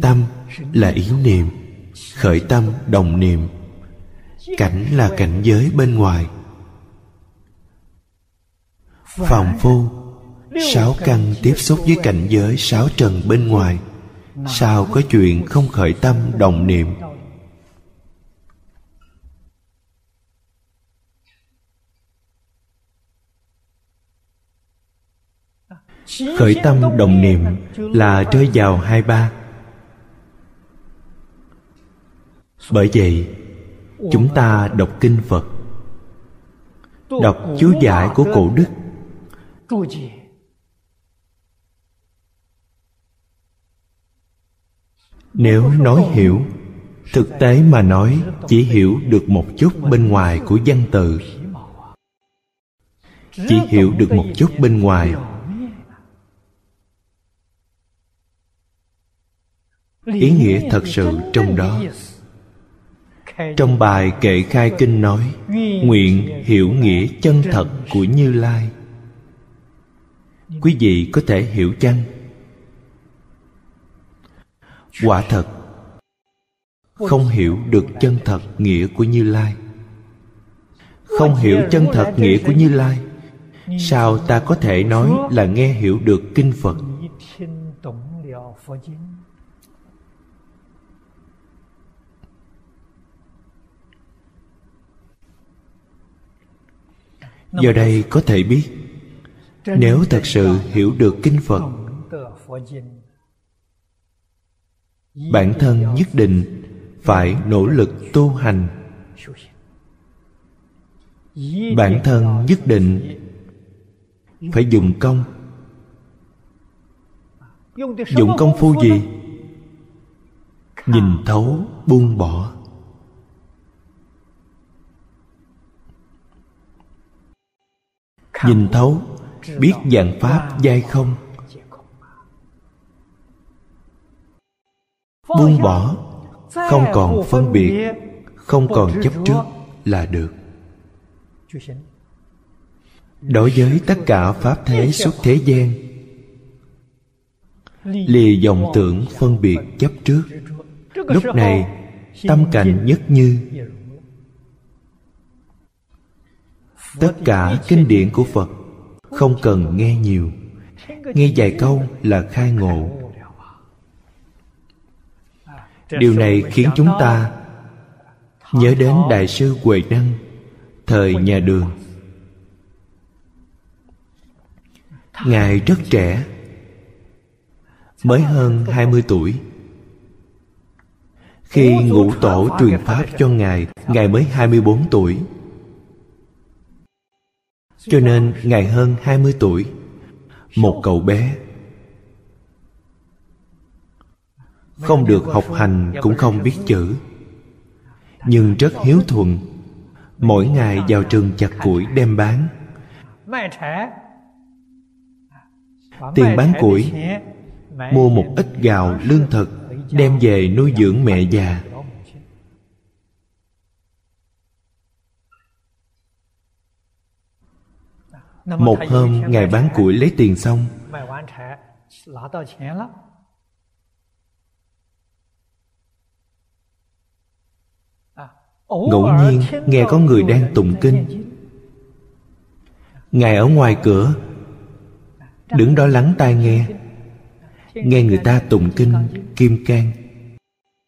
Tâm là ý niệm, khởi tâm đồng niệm. Cảnh là cảnh giới bên ngoài. Phàm phu, sáu căn tiếp xúc với cảnh giới sáu trần bên ngoài. Sao có chuyện không khởi tâm đồng niệm? Khởi tâm đồng niệm là rơi vào hai ba. Bởi vậy, chúng ta đọc kinh phật, đọc chú giải của cổ đức. Nếu nói hiểu, thực tế mà nói chỉ hiểu được một chút bên ngoài của văn tự chỉ hiểu được một chút bên ngoài. Ý nghĩa thật sự trong đó trong bài kệ khai kinh nói, nguyện hiểu nghĩa chân thật của như lai. Quý vị có thể hiểu chăng? Quả thật, không hiểu được chân thật nghĩa của như lai. Không hiểu chân thật nghĩa của như lai, sao ta có thể nói là nghe hiểu được kinh phật? Do đây có thể biết nếu thật sự hiểu được kinh phật bản thân nhất định phải nỗ lực tu hành. Bản thân nhất định phải dùng công. Dụng công phu gì? nhìn thấu buông bỏ nhìn thấu biết dạng pháp giai không? Buông bỏ không còn phân biệt không còn chấp trước là được. Đối với tất cả pháp thế xuất thế gian lìa vọng tưởng phân biệt chấp trước. Lúc này tâm cảnh nhất như tất cả kinh điển của phật không cần nghe nhiều. Nghe vài câu là khai ngộ. Điều này khiến chúng ta nhớ đến đại sư huệ năng, thời nhà đường. Ngài rất trẻ, mới hơn 20 tuổi. Khi ngũ tổ truyền pháp cho ngài ngài mới 24 tuổi cho nên ngài hơn 20 tuổi, một cậu bé. Không được học hành cũng không biết chữ, nhưng rất hiếu thuận. Mỗi ngày vào trường chặt củi đem bán. Tiền bán củi, mua một ít gạo lương thực, đem về nuôi dưỡng mẹ già. Một hôm ngài bán củi lấy tiền xong. Ngẫu nhiên nghe có người đang tụng kinh. ngài ở ngoài cửa đứng đó lắng tai nghe. nghe người ta tụng kinh kim cang.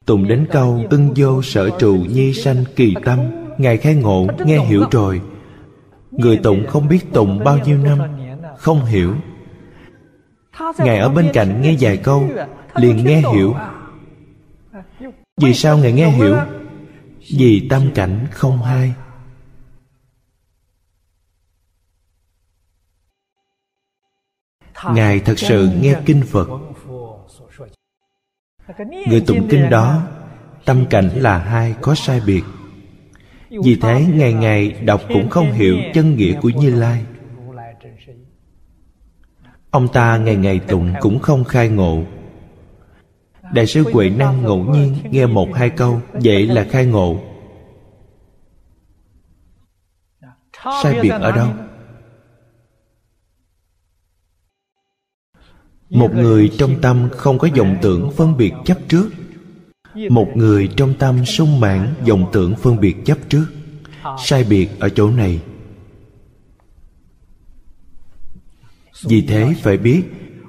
Tụng đến câu ưng vô sở trụ nhi sanh kỳ tâm. Ngài khai ngộ nghe hiểu rồi người tụng không biết tụng bao nhiêu năm, không hiểu. Ngài ở bên cạnh nghe vài câu, liền nghe hiểu. Vì sao ngài nghe hiểu? Vì tâm cảnh không hai. ngài thật sự nghe kinh phật. Người tụng kinh đó, tâm cảnh là hai, có sai biệt vì thế, ngày ngày đọc cũng không hiểu chân nghĩa của như lai. Ông ta ngày ngày tụng cũng không khai ngộ. Đại sư huệ năng ngẫu nhiên nghe một hai câu, vậy là khai ngộ. Sai biệt ở đâu? Một người trong tâm không có vọng tưởng phân biệt chấp trước một người trong tâm sung mãn vọng tưởng phân biệt chấp trước, sai biệt ở chỗ này. Vì thế phải biết,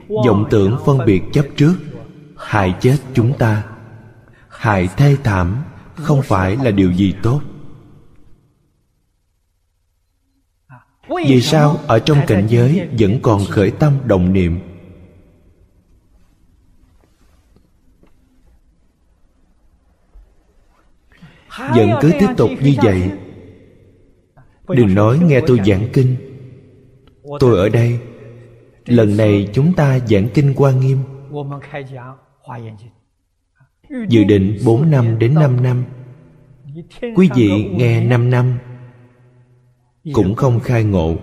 vọng tưởng phân biệt chấp trước, hại chết chúng ta. Hại thê thảm không phải là điều gì tốt. Vì sao ở trong cảnh giới vẫn còn khởi tâm động niệm? Vẫn cứ tiếp tục như vậy. Đừng nói nghe tôi giảng kinh. Tôi ở đây. Lần này chúng ta giảng kinh qua nghiêm. Dự định 4 năm đến 5 năm. Quý vị nghe 5 năm. Cũng không khai ngộ.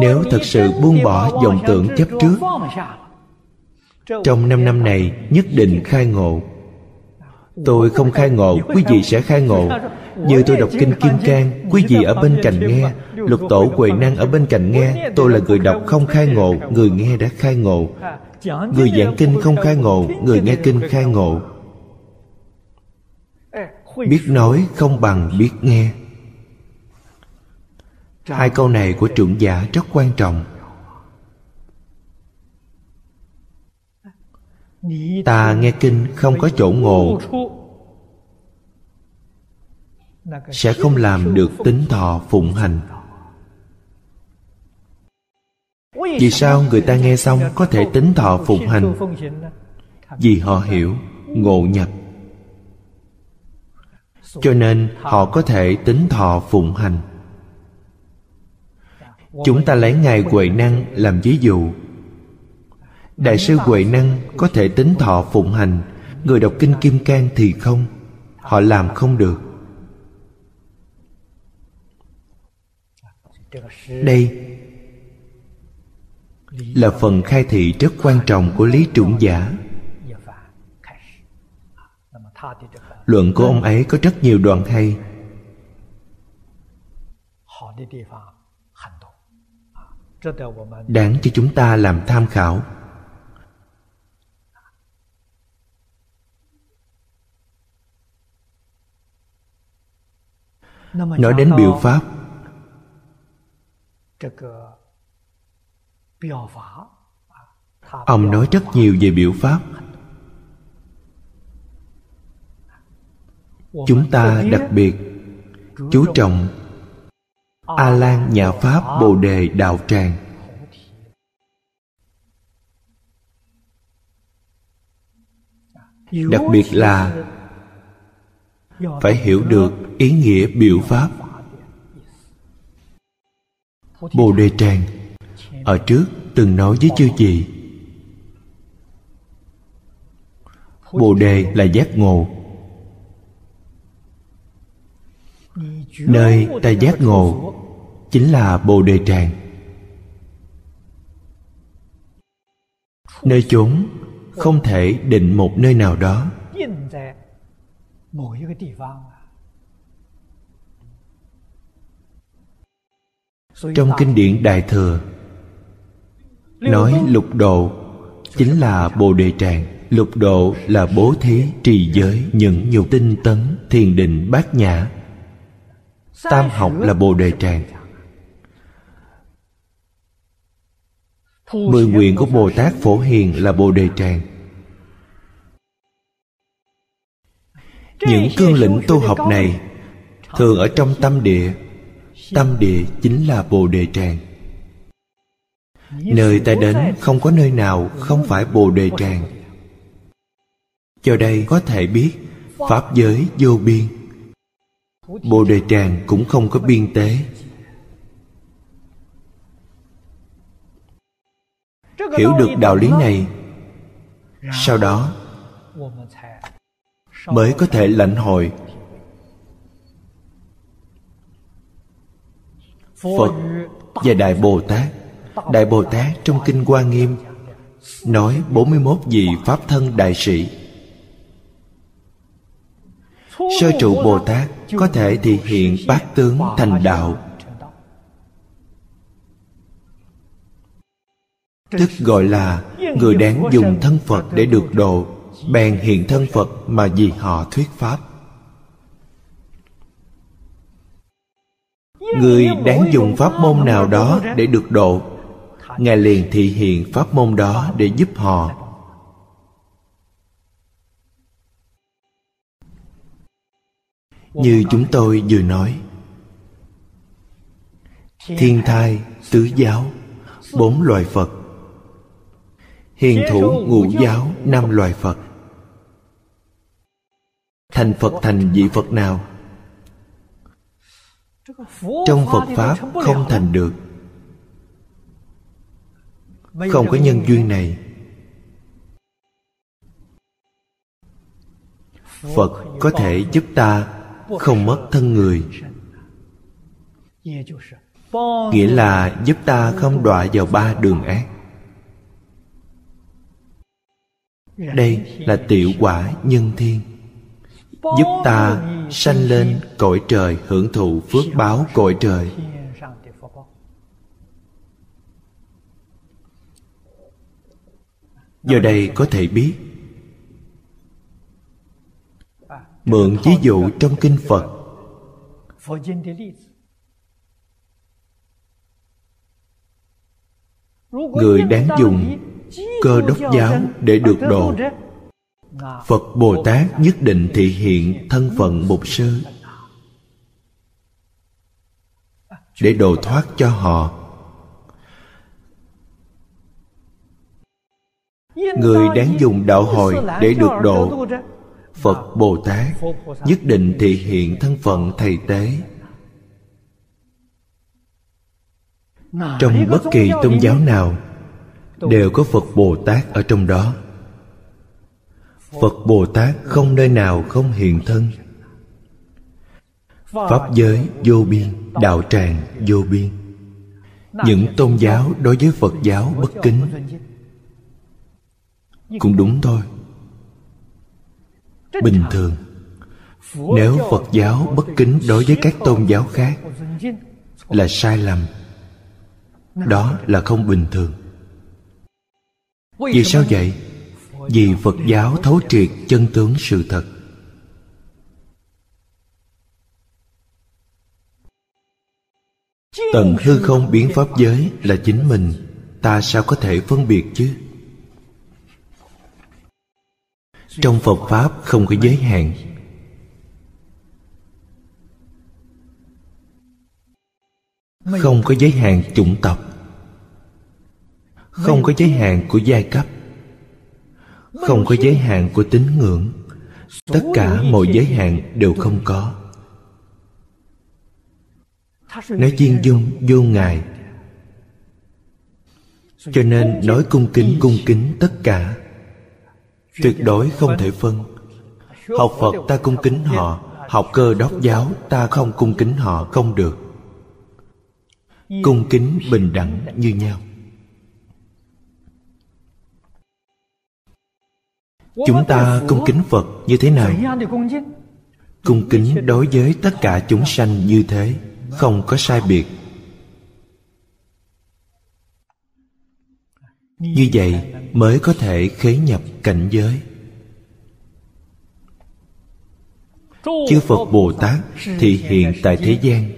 Nếu thật sự buông bỏ dòng tưởng chấp trước trong năm năm này, nhất định khai ngộ. Tôi không khai ngộ, quý vị sẽ khai ngộ. Như tôi đọc kinh kim cang, quý vị ở bên cạnh nghe. Lục tổ huệ năng ở bên cạnh nghe. Tôi là người đọc không khai ngộ, người nghe đã khai ngộ. Người giảng kinh không khai ngộ, người nghe kinh khai ngộ. Biết nói không bằng biết nghe. Hai câu này của trưởng giả rất quan trọng. Ta nghe kinh không có chỗ ngộ. Sẽ không làm được tính thọ phụng hành. Vì sao người ta nghe xong có thể tính thọ phụng hành? Vì họ hiểu ngộ nhập. Cho nên họ có thể tính thọ phụng hành. Chúng ta lấy ngài huệ năng làm ví dụ đại sư huệ năng có thể tính thọ phụng hành. Người đọc kinh kim cang thì không. Họ làm không được. Đây là phần khai thị rất quan trọng của lý trưởng giả. Luận của ông ấy có rất nhiều đoạn hay. Đáng cho chúng ta làm tham khảo. Nói đến biểu pháp. Ông nói rất nhiều về biểu pháp. Chúng ta đặc biệt chú trọng a lan nhà pháp bồ đề đạo tràng. Đặc biệt là phải hiểu được ý nghĩa biểu pháp. Bồ đề tràng, ở trước từng nói với chư gì bồ đề là giác ngộ. Nơi ta giác ngộ chính là bồ đề tràng. Nơi chúng không thể định một nơi nào đó trong kinh điển đại thừa nói lục độ chính là bồ đề tràng lục độ là bố thí trì giới những nhục tinh tấn thiền định bát nhã. Tam học là bồ đề tràng. Mười nguyện của bồ tát phổ hiền là bồ đề tràng những cương lĩnh tu học này thường ở trong tâm địa. Tâm địa chính là bồ đề tràng. Nơi ta đến không có nơi nào không phải bồ đề tràng. Cho đây có thể biết, pháp giới vô biên. Bồ đề tràng cũng không có biên tế. Hiểu được đạo lý này, sau đó mới có thể lãnh hội. Phật và đại bồ tát. Đại bồ tát trong kinh hoa nghiêm nói 41 vị pháp thân đại sĩ. Sơ trụ bồ tát có thể thị hiện bát tướng thành đạo. Tức gọi là người đáng dùng thân phật để được độ bèn hiện thân phật mà vì họ thuyết pháp. Người đáng dùng pháp môn nào đó để được độ, ngài liền thị hiện pháp môn đó để giúp họ. Như chúng tôi vừa nói, thiên thai, tứ giáo, bốn loài phật. Hiền thủ, ngũ giáo, năm loài phật thành phật thành vị phật nào? Trong phật pháp không thành được. Không có nhân duyên này. Phật có thể giúp ta không mất thân người. Nghĩa là giúp ta không đọa vào ba đường ác. Đây là tiểu quả nhân thiên giúp ta sanh lên cõi trời hưởng thụ phước báo cõi trời. Giờ đây có thể biết, mượn ví dụ trong kinh phật. Người đáng dùng cơ đốc giáo để được độ phật bồ tát nhất định thị hiện thân phận mục sư. Để độ thoát cho họ. Người đáng dùng đạo hồi để được độ phật bồ tát nhất định thị hiện thân phận thầy tế. Trong bất kỳ tôn giáo nào đều có phật bồ tát ở trong đó phật bồ tát không nơi nào không hiện thân. Pháp giới vô biên, đạo tràng vô biên. Những tôn giáo đối với phật giáo bất kính. Cũng đúng thôi. Bình thường, nếu phật giáo bất kính đối với các tôn giáo khác, là sai lầm. Đó là không bình thường. Vì sao vậy? Vì phật giáo thấu triệt chân tướng sự thật. Tận hư không biến pháp giới là chính mình, ta sao có thể phân biệt chứ? Trong phật pháp không có giới hạn. Không có giới hạn chủng tộc. Không có giới hạn của giai cấp không có giới hạn của tín ngưỡng. Tất cả mọi giới hạn đều không có. Nó chiên dung vô ngài. Cho nên nói cung kính cung kính tất cả. Tuyệt đối không thể phân. Học phật ta cung kính họ, học cơ đốc giáo ta không cung kính họ không được. Cung kính bình đẳng như nhau. Chúng ta cung kính phật như thế nào? Cung kính đối với tất cả chúng sanh như thế, không có sai biệt. Như vậy mới có thể khế nhập cảnh giới. Chư phật bồ tát thị hiện tại thế gian.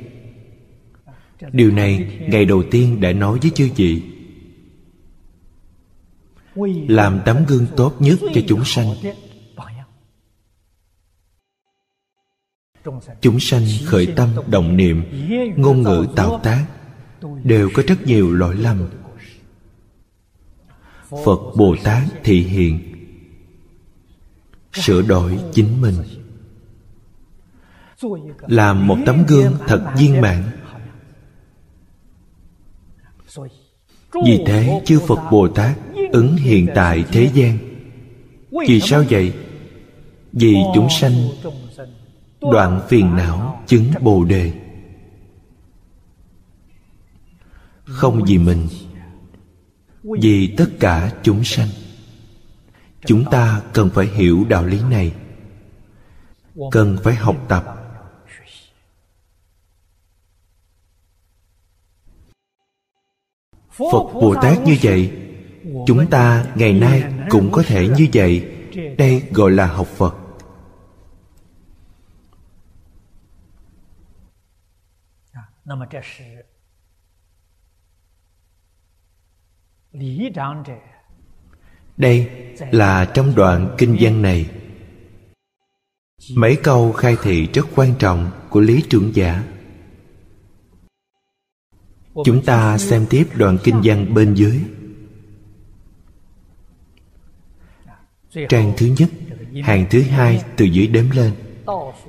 Điều này ngày đầu tiên đã nói với chư vị làm tấm gương tốt nhất cho chúng sanh. Chúng sanh. Khởi tâm động niệm ngôn ngữ tạo tác đều có rất nhiều lỗi lầm. phật bồ tát thị hiện sửa đổi chính mình. Làm một tấm gương thật viên mãn. Vì thế chư phật bồ tát ứng hiện tại thế gian. Vì sao vậy? Vì chúng sanh đoạn phiền não chứng bồ đề. Không vì mình, vì tất cả chúng sanh. Chúng ta cần phải hiểu đạo lý này. Cần phải học tập. Phật bồ tát như vậy chúng ta ngày nay cũng có thể như vậy. Đây gọi là học phật. Trẻ đây là trong đoạn kinh văn này. Mấy câu khai thị rất quan trọng của lý trưởng giả. Chúng ta xem tiếp đoạn kinh văn bên dưới trang thứ nhất, hàng thứ hai từ dưới đếm lên.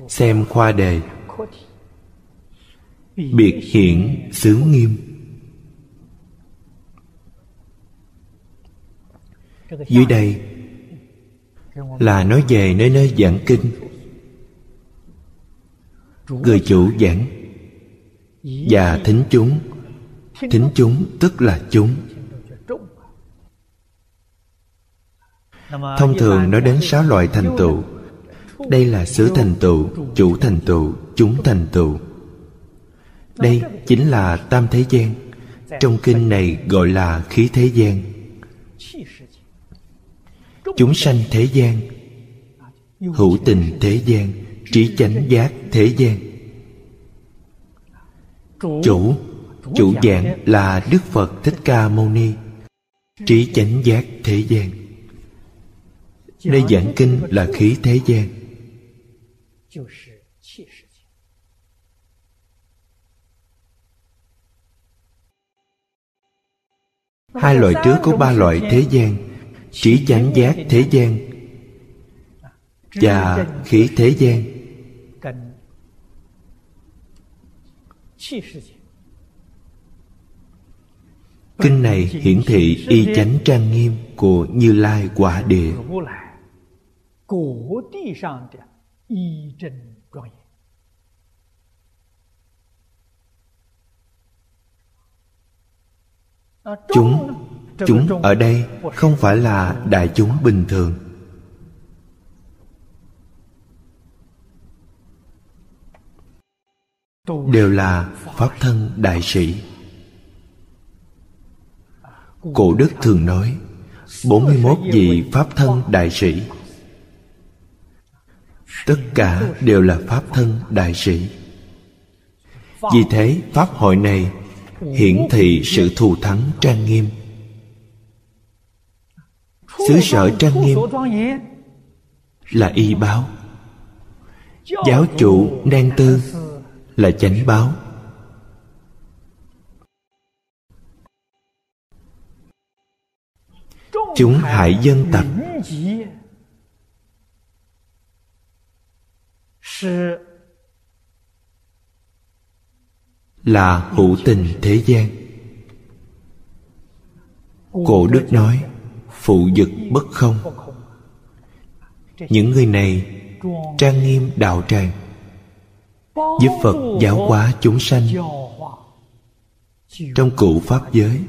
Xem khoa đề. Biệt hiển xứ nghiêm. Dưới đây là nói về nơi nơi giảng kinh. Người chủ giảng và thính chúng. Thính chúng tức là chúng. Thông thường nói đến sáu loại thành tựu. Đây là xứ thành tựu, chủ thành tựu, chúng thành tựu. Đây chính là tam thế gian, trong kinh này gọi là khí thế gian. Chúng sanh thế gian, hữu tình thế gian, trí chánh giác thế gian. Chủ chủ giảng là đức phật thích ca mâu ni, trí chánh giác thế gian nơi giảng kinh là khí thế gian. Hai loại trước có ba loại thế gian trí chánh giác thế gian và khí thế gian. Kinh này hiển thị y chánh trang nghiêm của như lai quả địa chúng chúng ở đây không phải là đại chúng bình thường. Đều là pháp thân đại sĩ. Cổ đức thường nói 41 vị pháp thân đại sĩ tất cả đều là pháp thân đại sĩ. Vì thế, pháp hội này hiển thị sự thù thắng trang nghiêm. Xứ sở trang nghiêm là y báo. Giáo chủ nan tư là chánh báo. Chúng hại dân tập là hữu tình thế gian. Cổ đức nói, phụ dực bất không. Những người này trang nghiêm đạo tràng, giúp phật giáo hóa chúng sanh. Trong cụ pháp giới,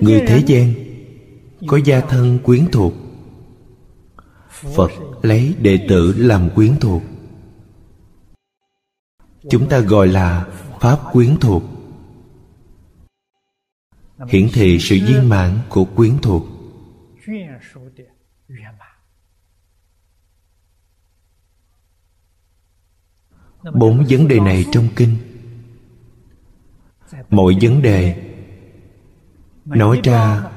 người thế gian có gia thân quyến thuộc phật lấy đệ tử làm quyến thuộc. Chúng ta gọi là pháp quyến thuộc. Hiển thị sự viên mãn của quyến thuộc. Bốn vấn đề này trong kinh. Mỗi vấn đề nói ra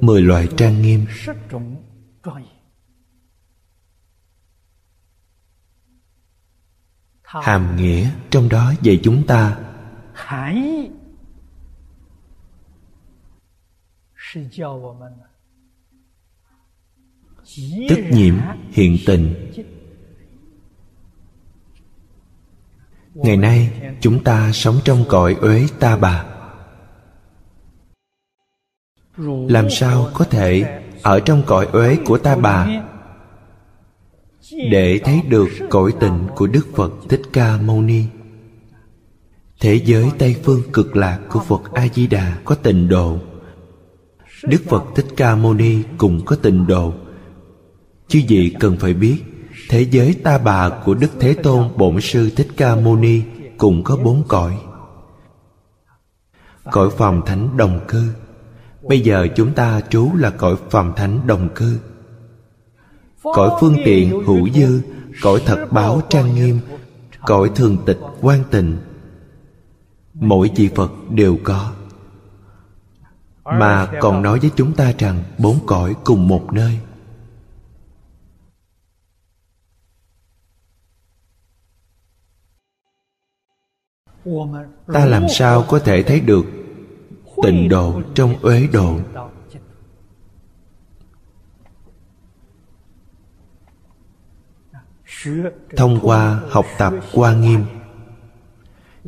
mười loại trang nghiêm. Hàm nghĩa trong đó dạy chúng ta. Tức nhiễm hiện tình. ngày nay chúng ta sống trong cõi uế ta bà. Làm sao có thể ở trong cõi uế của ta bà để thấy được cõi tịnh của đức phật thích ca mâu ni. Thế giới tây phương cực lạc của phật a di đà có tịnh độ. Đức phật thích ca mâu ni cũng có tịnh độ. Chứ gì cần phải biết, thế giới ta bà của đức thế tôn bổn sư thích ca mâu ni cũng có bốn cõi. Cõi phàm thánh đồng cư. Bây giờ chúng ta trú là cõi phàm thánh đồng cư cõi phương tiện hữu dư, cõi thật báo trang nghiêm, cõi thường tịch quan tình. Mỗi vị phật đều có. Mà còn nói với chúng ta rằng bốn cõi cùng một nơi. Ta làm sao có thể thấy được tịnh độ trong uế độ? Thông qua học tập qua nghiêm,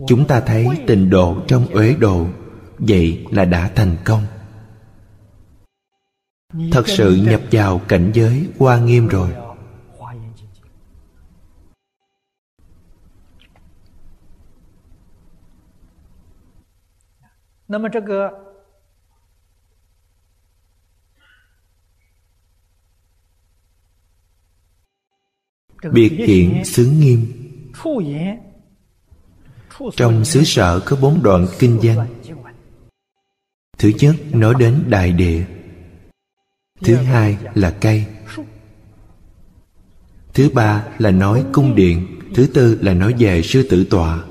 chúng ta thấy tình độ trong uế độ, vậy là đã thành công. Thật sự nhập vào cảnh giới qua nghiêm rồi. Biệt hiện xứ nghiêm. Trong xứ sở có bốn đoạn kinh văn. Thứ nhất nói đến đại địa. Thứ hai là cây. Thứ ba là nói cung điện. Thứ tư là nói về sư tử tọa.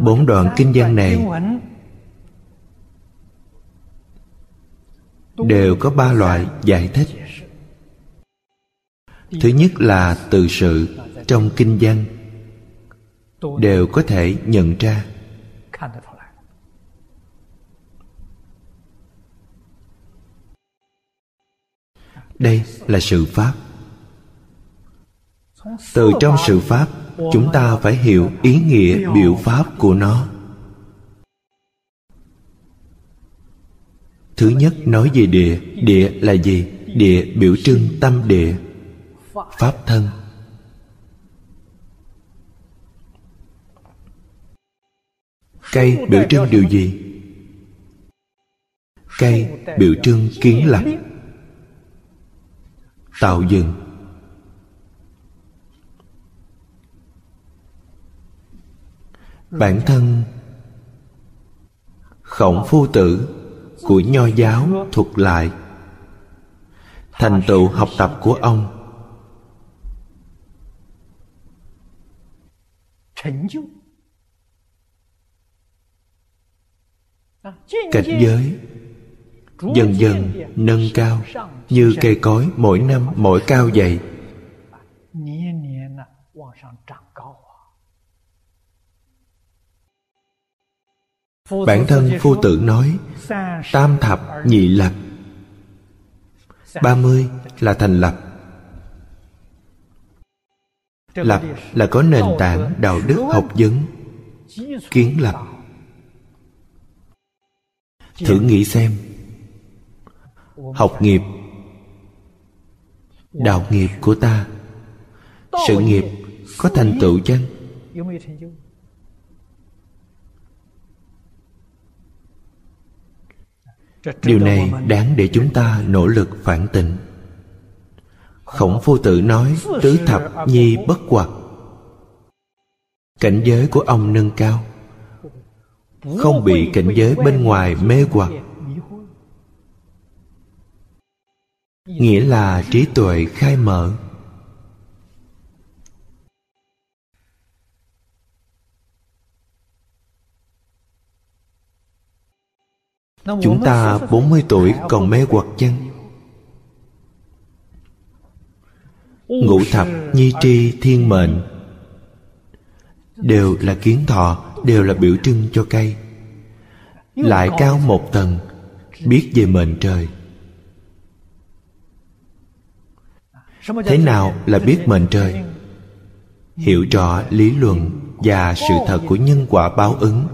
Bốn đoạn kinh văn này đều có ba loại giải thích thứ nhất là từ sự trong kinh văn đều có thể nhận ra. Đây là sự pháp. Từ trong sự pháp, chúng ta phải hiểu ý nghĩa biểu pháp của nó. Thứ nhất nói về địa địa là gì? Địa biểu trưng tâm địa pháp thân. Cây biểu trưng điều gì? Cây biểu trưng kiến lập tạo dựng. Bản thân khổng phu tử của nho giáo thuật lại. Thành tựu học tập của ông. Cảnh giới dần dần nâng cao, như cây cối mỗi năm mỗi cao dày. Bản thân phu tử nói, tam thập nhị lập. Ba mươi là thành lập lập là có nền tảng đạo đức học vấn. Kiến lập. Thử nghĩ xem. Học nghiệp. Đạo nghiệp của ta. Sự nghiệp có thành tựu chăng? Điều này đáng để chúng ta nỗ lực phản tỉnh khổng phu tử nói, tứ thập nhi bất hoặc cảnh giới của ông nâng cao. Không bị cảnh giới bên ngoài mê hoặc. Nghĩa là trí tuệ khai mở. Chúng ta 40 tuổi còn mê hoặc chăng? Ngũ thập, nhi tri, thiên mệnh. Đều là kiến thọ, Đều là biểu trưng cho cây. Lại cao một tầng, Biết về mệnh trời. Thế nào là biết mệnh trời? Hiểu rõ lý luận và sự thật của nhân quả báo ứng.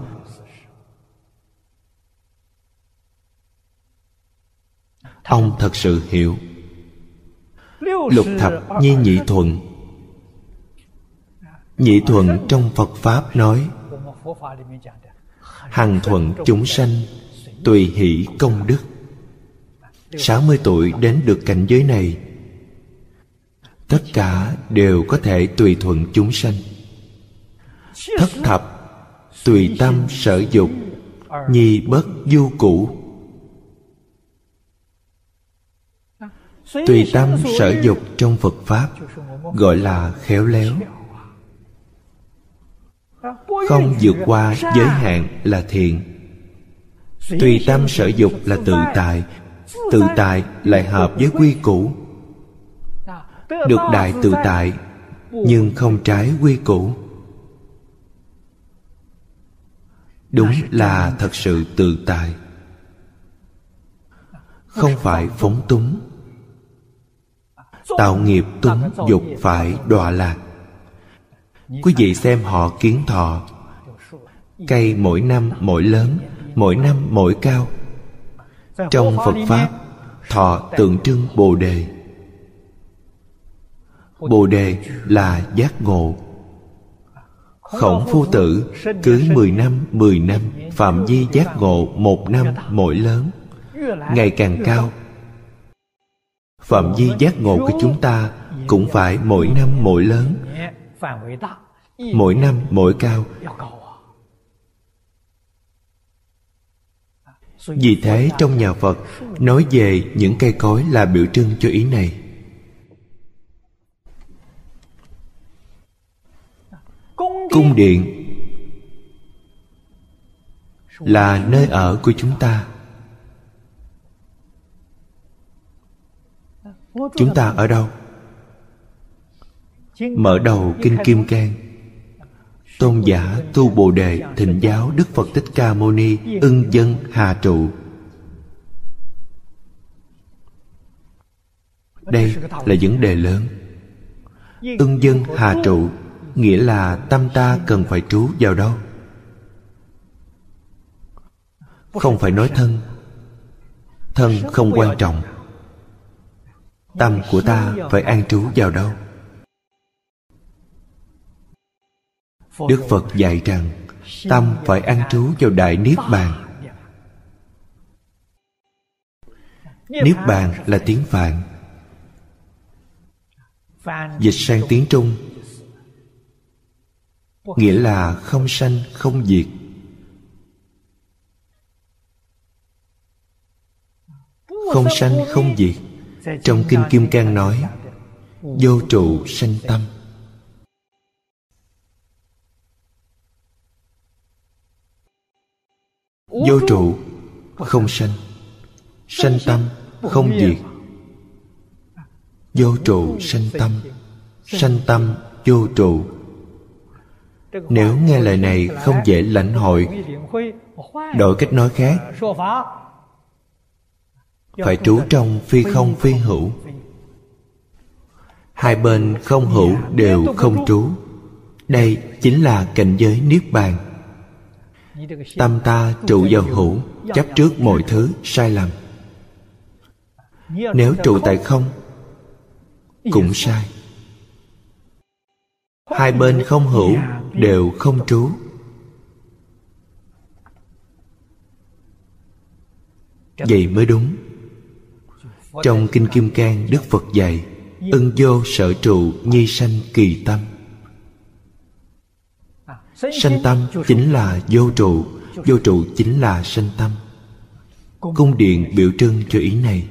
Ông thật sự hiểu lục thập nhi nhị thuận nhị thuận trong phật pháp nói, hằng thuận chúng sanh, tùy hỷ công đức. 60 tuổi đến được cảnh giới này, Tất cả đều có thể tùy thuận chúng sanh. Thất thập Tùy tâm sở dục, Nhi bất du cũ tùy tâm sở dục trong phật pháp gọi là khéo léo. không vượt qua giới hạn là thiện. Tùy tâm sở dục là tự tại. Tự tại lại hợp với quy củ. được đại tự tại nhưng không trái quy củ. Đúng là thật sự tự tại. Không phải phóng túng tạo nghiệp túng dục phải đọa lạc. Quý vị xem họ kiến thọ. Cây mỗi năm mỗi lớn mỗi năm mỗi cao. Trong phật pháp thọ tượng trưng bồ đề. Bồ đề là giác ngộ. Khổng phu tử cứ mười năm mười năm phạm vi giác ngộ một năm mỗi lớn. Ngày càng cao phạm vi giác ngộ của chúng ta cũng phải mỗi năm mỗi lớn. Mỗi năm, mỗi cao. Vì thế, trong nhà phật, nói về những cây cối là biểu trưng cho ý này. Cung điện là nơi ở của chúng ta. Chúng ta ở đâu? Mở đầu kinh kim cang. Tôn giả tu bồ đề thịnh giáo đức phật thích ca mâu ni ưng dân hà trụ. Đây là vấn đề lớn. Ưng dân hà trụ nghĩa là tâm ta cần phải trú vào đâu? Không phải nói thân. Thân không quan trọng tâm của ta phải an trú vào đâu? Đức phật dạy rằng, tâm phải an trú vào đại niết bàn. Niết bàn là tiếng phạn. Dịch sang tiếng trung. Nghĩa là không sanh, không diệt. Không sanh, không diệt trong kinh kim cang nói, vô trụ sanh tâm. Vô trụ không sanh sanh tâm không diệt. Vô trụ sanh tâm sanh tâm vô trụ. Nếu nghe lời này không dễ lãnh hội, đổi cách nói khác phải trú trong phi không phi hữu. hai bên không hữu đều không trú. Đây chính là cảnh giới niết bàn. Tâm ta trụ vào hữu chấp trước mọi thứ sai lầm. Nếu trụ tại không cũng sai. Hai bên không hữu đều không trú. Vậy mới đúng trong kinh kim cang, đức phật dạy, ưng vô sở trụ, nhi sanh kỳ tâm. Sanh tâm chính là vô trụ vô trụ chính là sanh tâm. Cung điện biểu trưng cho ý này.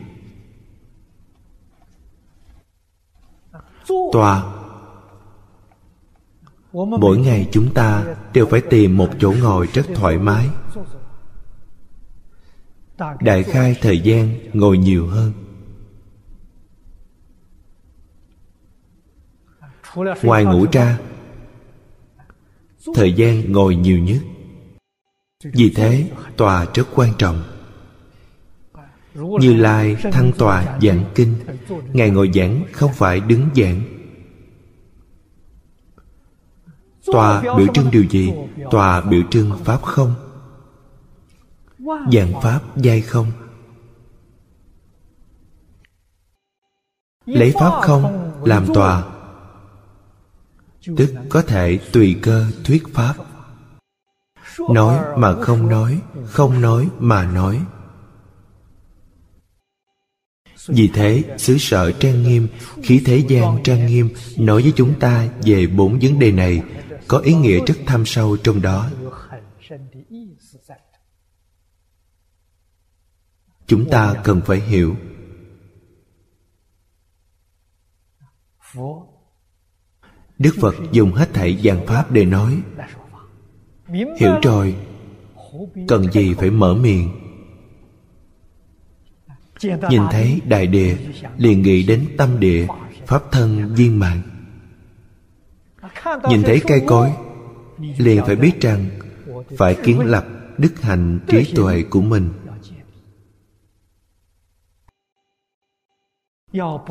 Tòa. Mỗi ngày chúng ta đều phải tìm một chỗ ngồi rất thoải mái. Đại khai thời gian, ngồi nhiều hơn. Ngoài ngủ ra thời gian ngồi nhiều nhất. Vì thế tòa rất quan trọng. Như lai thăng tòa giảng kinh ngài ngồi giảng không phải đứng giảng. Tòa biểu trưng điều gì? Tòa biểu trưng pháp không? Dạng pháp giai không? Lấy pháp không? Làm tòa tức có thể tùy cơ thuyết pháp. Nói mà không nói không nói mà nói. Vì thế, xứ sở trang nghiêm, khí thế gian trang nghiêm, nói với chúng ta về bốn vấn đề này, có ý nghĩa rất thâm sâu trong đó. Chúng ta cần phải hiểu đức phật dùng hết thảy giảng pháp để nói, hiểu rồi, cần gì phải mở miệng? Nhìn thấy đại địa, liền nghĩ đến tâm địa, pháp thân, viên mạng nhìn thấy cây cối, liền phải biết rằng phải kiến lập đức hạnh trí tuệ của mình.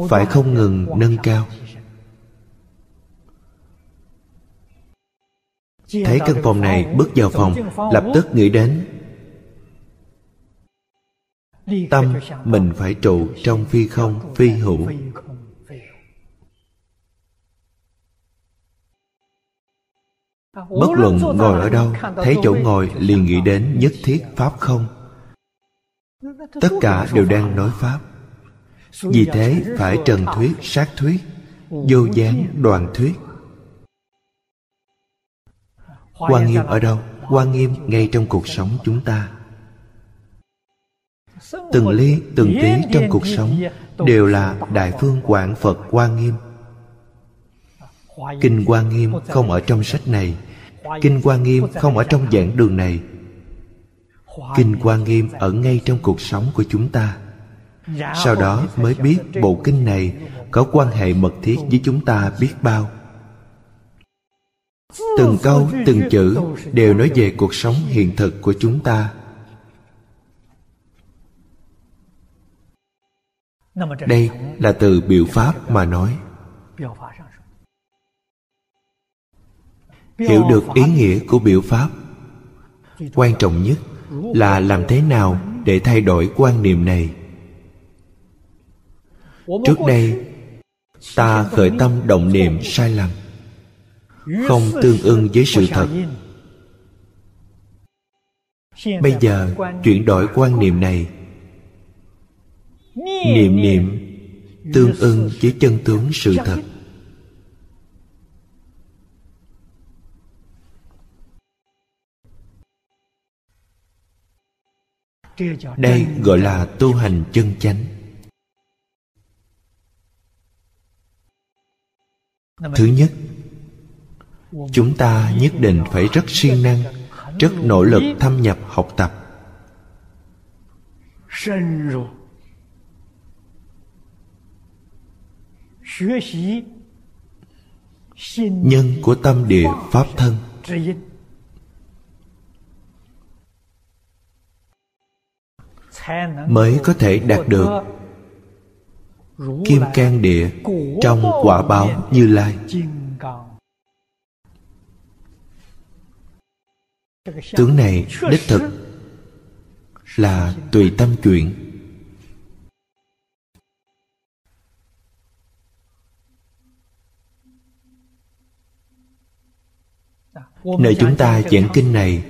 Phải không ngừng nâng cao. Thấy căn phòng này bước vào phòng, lập tức nghĩ đến tâm mình phải trụ trong phi không, phi hữu. Bất luận ngồi ở đâu, thấy chỗ ngồi liền nghĩ đến nhất thiết pháp không. Tất cả đều đang nói pháp. Vì thế phải trần thuyết, sát thuyết, vô gián, đoàn thuyết quan nghiêm ở đâu? Quan nghiêm ngay trong cuộc sống chúng ta. Từng ly từng tí trong cuộc sống đều là đại phương quảng phật quan nghiêm. Kinh quan nghiêm không ở trong sách này. Kinh quan nghiêm không ở trong giảng đường này. Kinh quan nghiêm ở ngay trong cuộc sống của chúng ta. Sau đó mới biết bộ kinh này có quan hệ mật thiết với chúng ta biết bao từng câu, từng chữ đều nói về cuộc sống hiện thực của chúng ta. Đây là từ biểu pháp mà nói. Hiểu được ý nghĩa của biểu pháp, quan trọng nhất là làm thế nào để thay đổi quan niệm này. Trước đây, ta khởi tâm động niệm sai lầm không tương ưng với sự thật. Bây giờ, chuyển đổi quan niệm này. Niệm niệm tương ưng với chân tướng sự thật. Đây gọi là tu hành chân chánh. Thứ nhất chúng ta nhất định phải rất siêng năng, rất nỗ lực thâm nhập học tập. Nhân của tâm địa pháp thân. Mới có thể đạt được kim can địa trong quả báo như lai. Tướng này đích thực là tùy tâm chuyện. Nơi chúng ta giảng kinh này,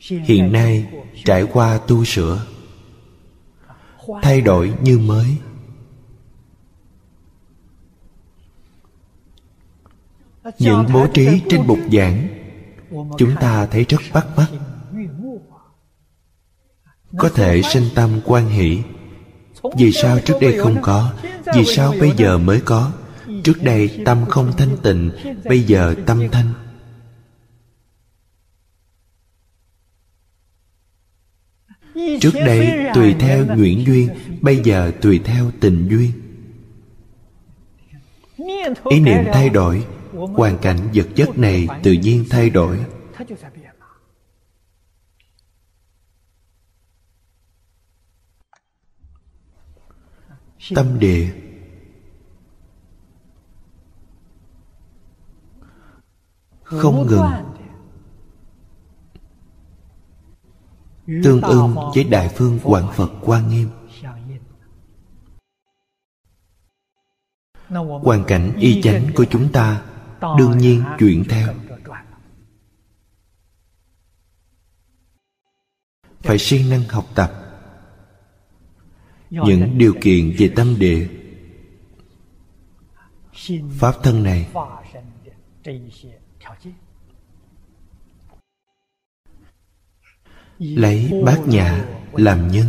hiện nay trải qua tu sửa, thay đổi như mới. Những bố trí trên bục giảng chúng ta thấy rất bắt mắt. Có thể sinh tâm quan hỷ. Vì sao trước đây không có? Vì sao bây giờ mới có? Trước đây tâm không thanh tịnh, bây giờ tâm thanh. Trước đây tùy theo nguyện duyên, bây giờ tùy theo tình duyên. Ý niệm thay đổi hoàn cảnh vật chất này tự nhiên thay đổi. Tâm địa. Không ngừng. Tương ưng với đại phương quảng phật quan nghiêm. Hoàn cảnh y chánh của chúng ta đương nhiên chuyển theo. phải siêng năng học tập. Những điều kiện về tâm địa. Pháp thân này. lấy bát nhã làm nhân.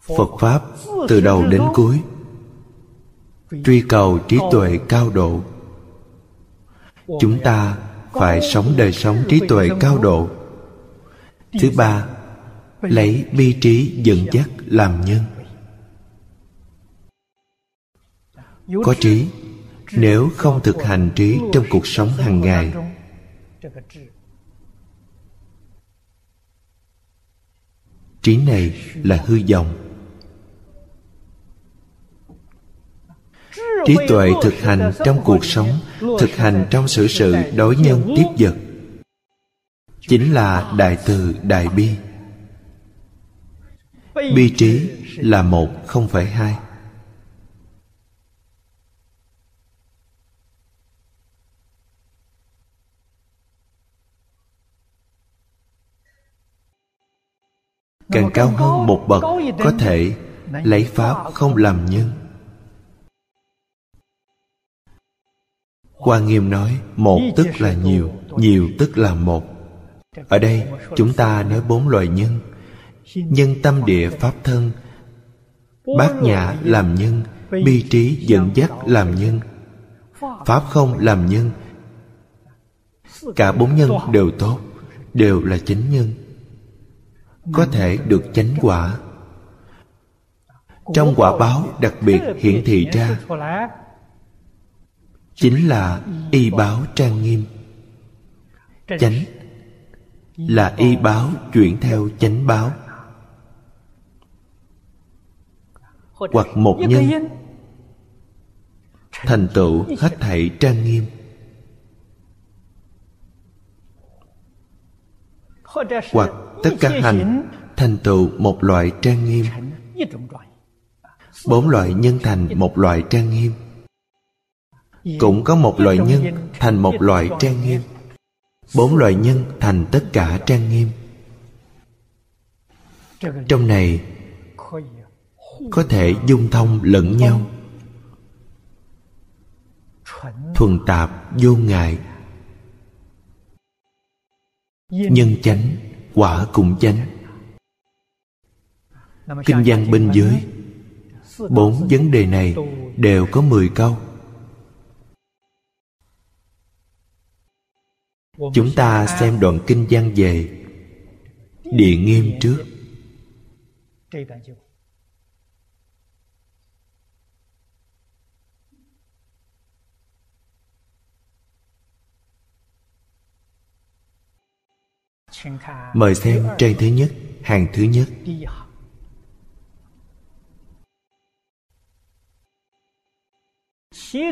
phật pháp từ đầu đến cuối. Truy cầu trí tuệ cao độ chúng ta phải sống đời sống trí tuệ cao độ. Thứ ba, lấy bi trí dẫn dắt làm nhân. Có trí, nếu không thực hành trí trong cuộc sống hàng ngày. Trí này là hư vọng. Trí tuệ thực hành trong cuộc sống, thực hành trong sự sự đối nhân tiếp vật. Chính là đại từ đại bi. Bi trí là một không phải hai. Càng cao hơn một bậc có thể lấy pháp không làm nhân. Hoa Nghiêm nói, Một tức là nhiều Nhiều tức là một. Ở đây, chúng ta nói bốn loại nhân. Nhân tâm địa pháp thân, Bát nhã làm nhân, Bi trí dẫn dắt làm nhân, Pháp không làm nhân. Cả bốn nhân đều tốt, Đều là chánh nhân, Có thể được chánh quả. Trong quả báo đặc biệt hiển thị ra chính là y báo trang nghiêm. Chánh là y báo chuyển theo chánh báo. Hoặc một nhân thành tựu hết thảy trang nghiêm. Hoặc tất cả hành thành tựu một loại trang nghiêm. Bốn loại nhân thành một loại trang nghiêm cũng có một loại nhân thành một loại trang nghiêm. Bốn loại nhân thành tất cả trang nghiêm. Trong này có thể dung thông lẫn nhau. Thuần tạp vô ngại. Nhân chánh quả cùng chánh. Kinh văn bên dưới bốn vấn đề này đều có mười câu chúng ta xem đoạn kinh văn về. Địa nghiêm trước. Mời xem trang thứ nhất, hàng thứ nhất.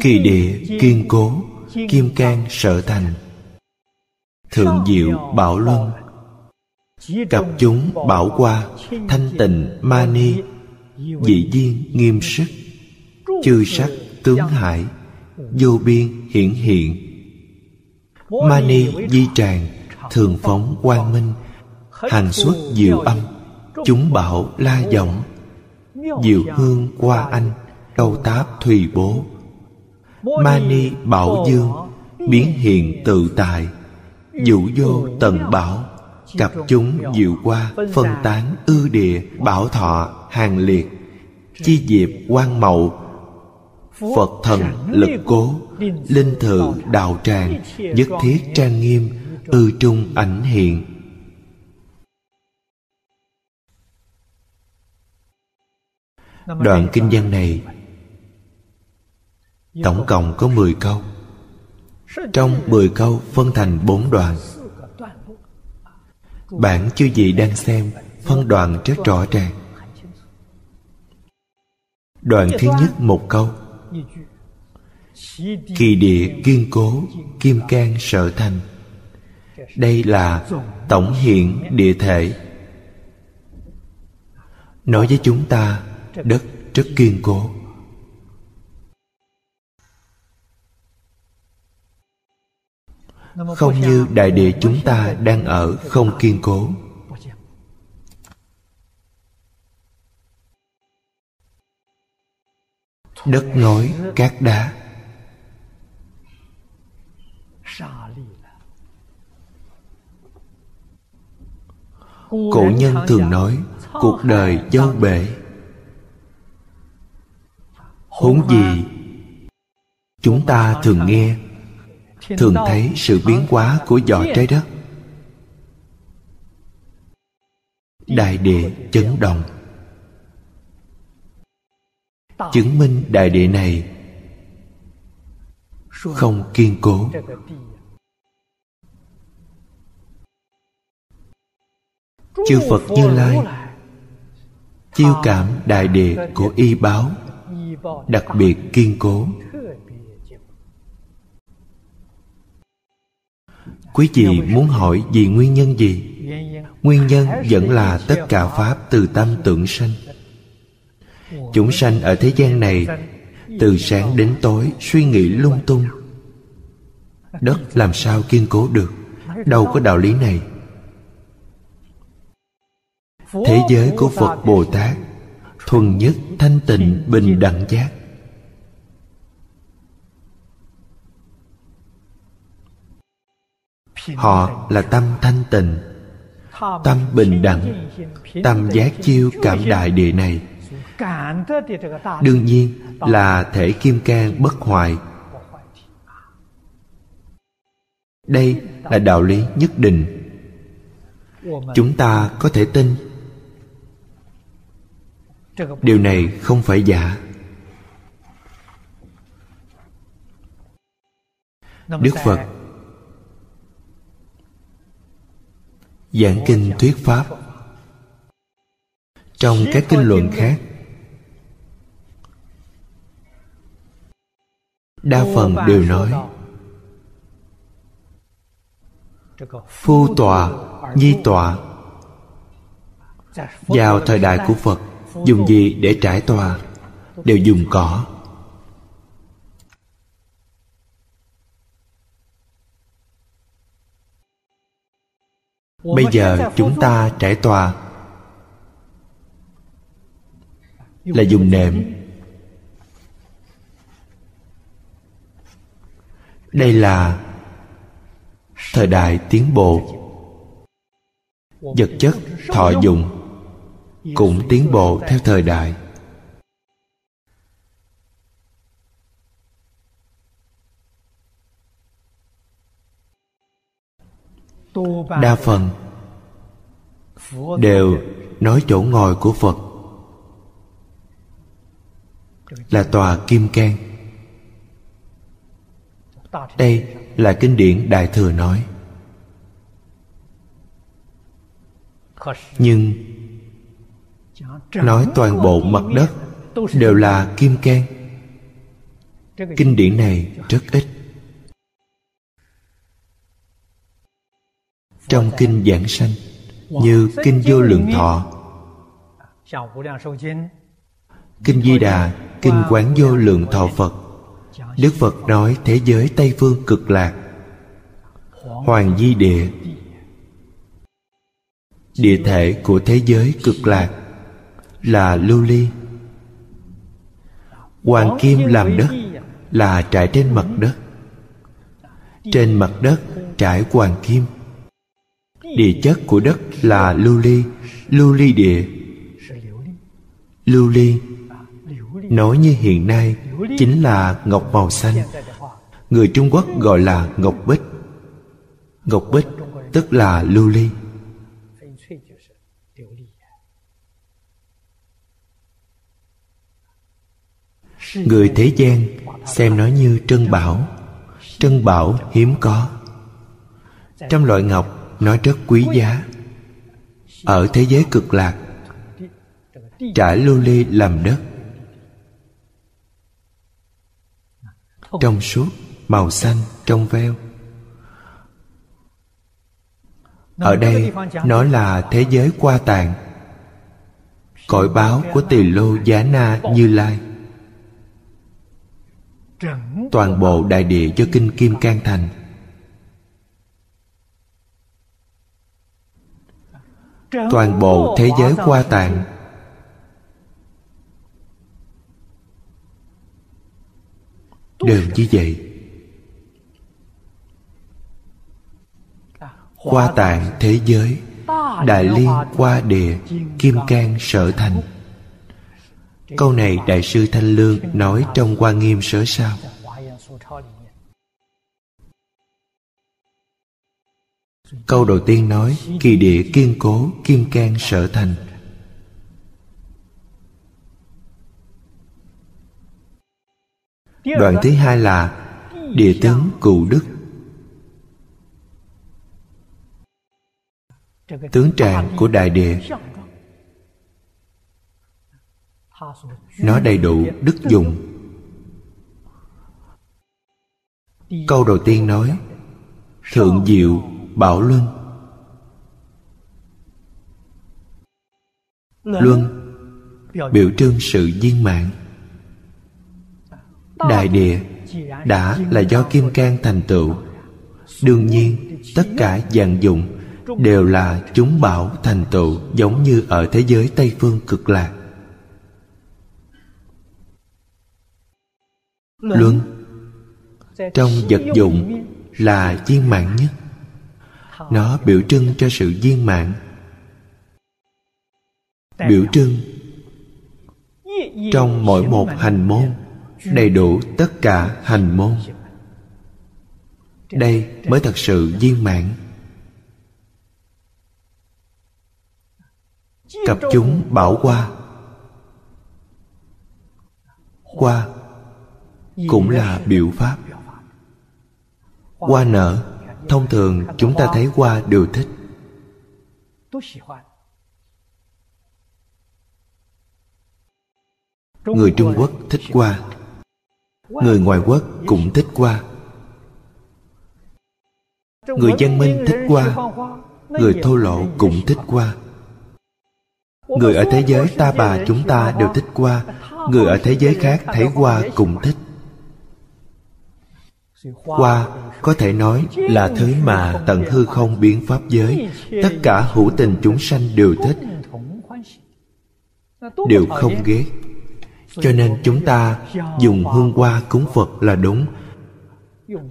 Kỳ địa kiên cố, kim cang sở thành thượng diệu bảo luân. Cặp chúng bảo qua thanh tịnh ma ni, dị duyên nghiêm sức, chư sắc tướng hải, vô biên hiển hiện. Mani di tràng, thường phóng quang minh, hành xuất diệu âm, chúng bảo la giọng. Diệu hương qua anh câu táp thùy bố. Mani bảo dương, biến hiện tự tại dụ vô tận bảo cặp chúng diệu qua phân tán ư địa, bảo thọ, hàng liệt. Chi diệp quan mậu phật thần lực cố, linh thự đạo tràng, nhất thiết trang nghiêm, ư trung ảnh hiện. Đoạn kinh văn này, tổng cộng có 10 câu trong 10 câu phân thành bốn đoạn. Bạn chư vị đang xem, Phân đoạn rất rõ ràng. Đoạn thứ nhất một câu. Kỳ địa kiên cố, Kim can sở thành. Đây là tổng hiện địa thể. Nói với chúng ta, Đất rất kiên cố. Không như đại địa chúng ta đang ở, không kiên cố. Đất ngói cát đá. Cổ nhân thường nói, cuộc đời dâu bể. Huống gì chúng ta thường nghe thường thấy sự biến hóa của vỏ trái đất. Đại địa chấn động. Chứng minh đại địa này không kiên cố. Chư phật như lai chiêu cảm đại địa của y báo đặc biệt kiên cố quý vị muốn hỏi vì nguyên nhân gì? Nguyên nhân vẫn là tất cả pháp từ tâm tưởng sanh. Chúng sanh ở thế gian này từ sáng đến tối suy nghĩ lung tung. Đất làm sao kiên cố được? Đâu có đạo lý này. Thế giới của phật bồ tát thuần nhất thanh tịnh bình đẳng giác họ là tâm thanh tịnh, tâm bình đẳng, tâm giác chiêu cảm đại địa này. Đương nhiên là thể kim cang bất hoại. Đây là đạo lý nhất định. Chúng ta có thể tin. Điều này không phải giả. Đức phật giảng kinh thuyết pháp. Trong các kinh luận khác, đa phần đều nói, phu tọa, nhi tọa. Vào thời đại của phật, dùng gì để trải tòa đều dùng cỏ. Bây giờ chúng ta trải tòa. Là dùng nệm. Đây là thời đại tiến bộ. Vật chất thọ dụng cũng tiến bộ theo thời đại đa phần đều nói chỗ ngồi của phật là tòa kim cang. Đây là kinh điển đại thừa nói. Nhưng nói toàn bộ mặt đất đều là kim cang. Kinh điển này rất ít. Trong kinh giảng sanh, như kinh vô lượng thọ. Kinh di đà, kinh quán vô lượng thọ phật. Đức phật nói thế giới tây phương cực lạc. Hoàng di địa. Địa thể của thế giới cực lạc là lưu ly. Hoàng kim làm đất là trải trên mặt đất. Trên mặt đất trải hoàng kim địa chất của đất là lưu ly. Lưu ly địa. Lưu ly. Nói như hiện nay chính là ngọc màu xanh. Người trung quốc gọi là ngọc bích. Ngọc bích tức là lưu ly. Người thế gian xem nó như trân bảo. Trân bảo hiếm có. Trong loại ngọc nó rất quý giá. Ở thế giới cực lạc trải lô ly làm đất. Trong suốt, màu xanh trong veo. Ở đây, nó là thế giới qua tạng. Cõi báo của tỳ lô giá na như lai. Toàn bộ đại địa cho kinh kim cang thành. Toàn bộ thế giới qua tạng. Đều như vậy. Qua tạng thế giới, đại liên qua địa kim cang sở thành. Câu này đại sư thanh lương nói trong hoa nghiêm sở sao. Câu đầu tiên nói, kỳ địa kiên cố, kim can sở thành. Đoạn thứ hai là, địa tướng cụ đức. Tướng trạng của đại địa. Nó đầy đủ đức dùng câu đầu tiên nói, thượng diệu bảo luân. Luân, biểu trưng sự viên mãn. Đại địa đã là do kim cang thành tựu. Đương nhiên, tất cả dạng dụng đều là chúng bảo thành tựu, giống như ở thế giới tây phương cực lạc. Luân, trong vật dụng là viên mãn nhất nó biểu trưng cho sự viên mãn. Biểu trưng trong mỗi một hành môn đầy đủ tất cả hành môn. Đây mới thật sự viên mãn. Cặp chúng bảo qua. Qua cũng là biểu pháp. hoa nở thông thường chúng ta thấy hoa đều thích. Người trung quốc thích hoa người ngoại quốc cũng thích hoa người văn minh thích hoa người thô lỗ cũng thích hoa người ở thế giới ta bà chúng ta đều thích hoa người ở thế giới khác thấy hoa cũng thích hoa có thể nói là thứ mà tận hư không biến pháp giới. Tất cả hữu tình chúng sanh đều thích, đều không ghét. Cho nên chúng ta dùng hương hoa cúng phật là đúng.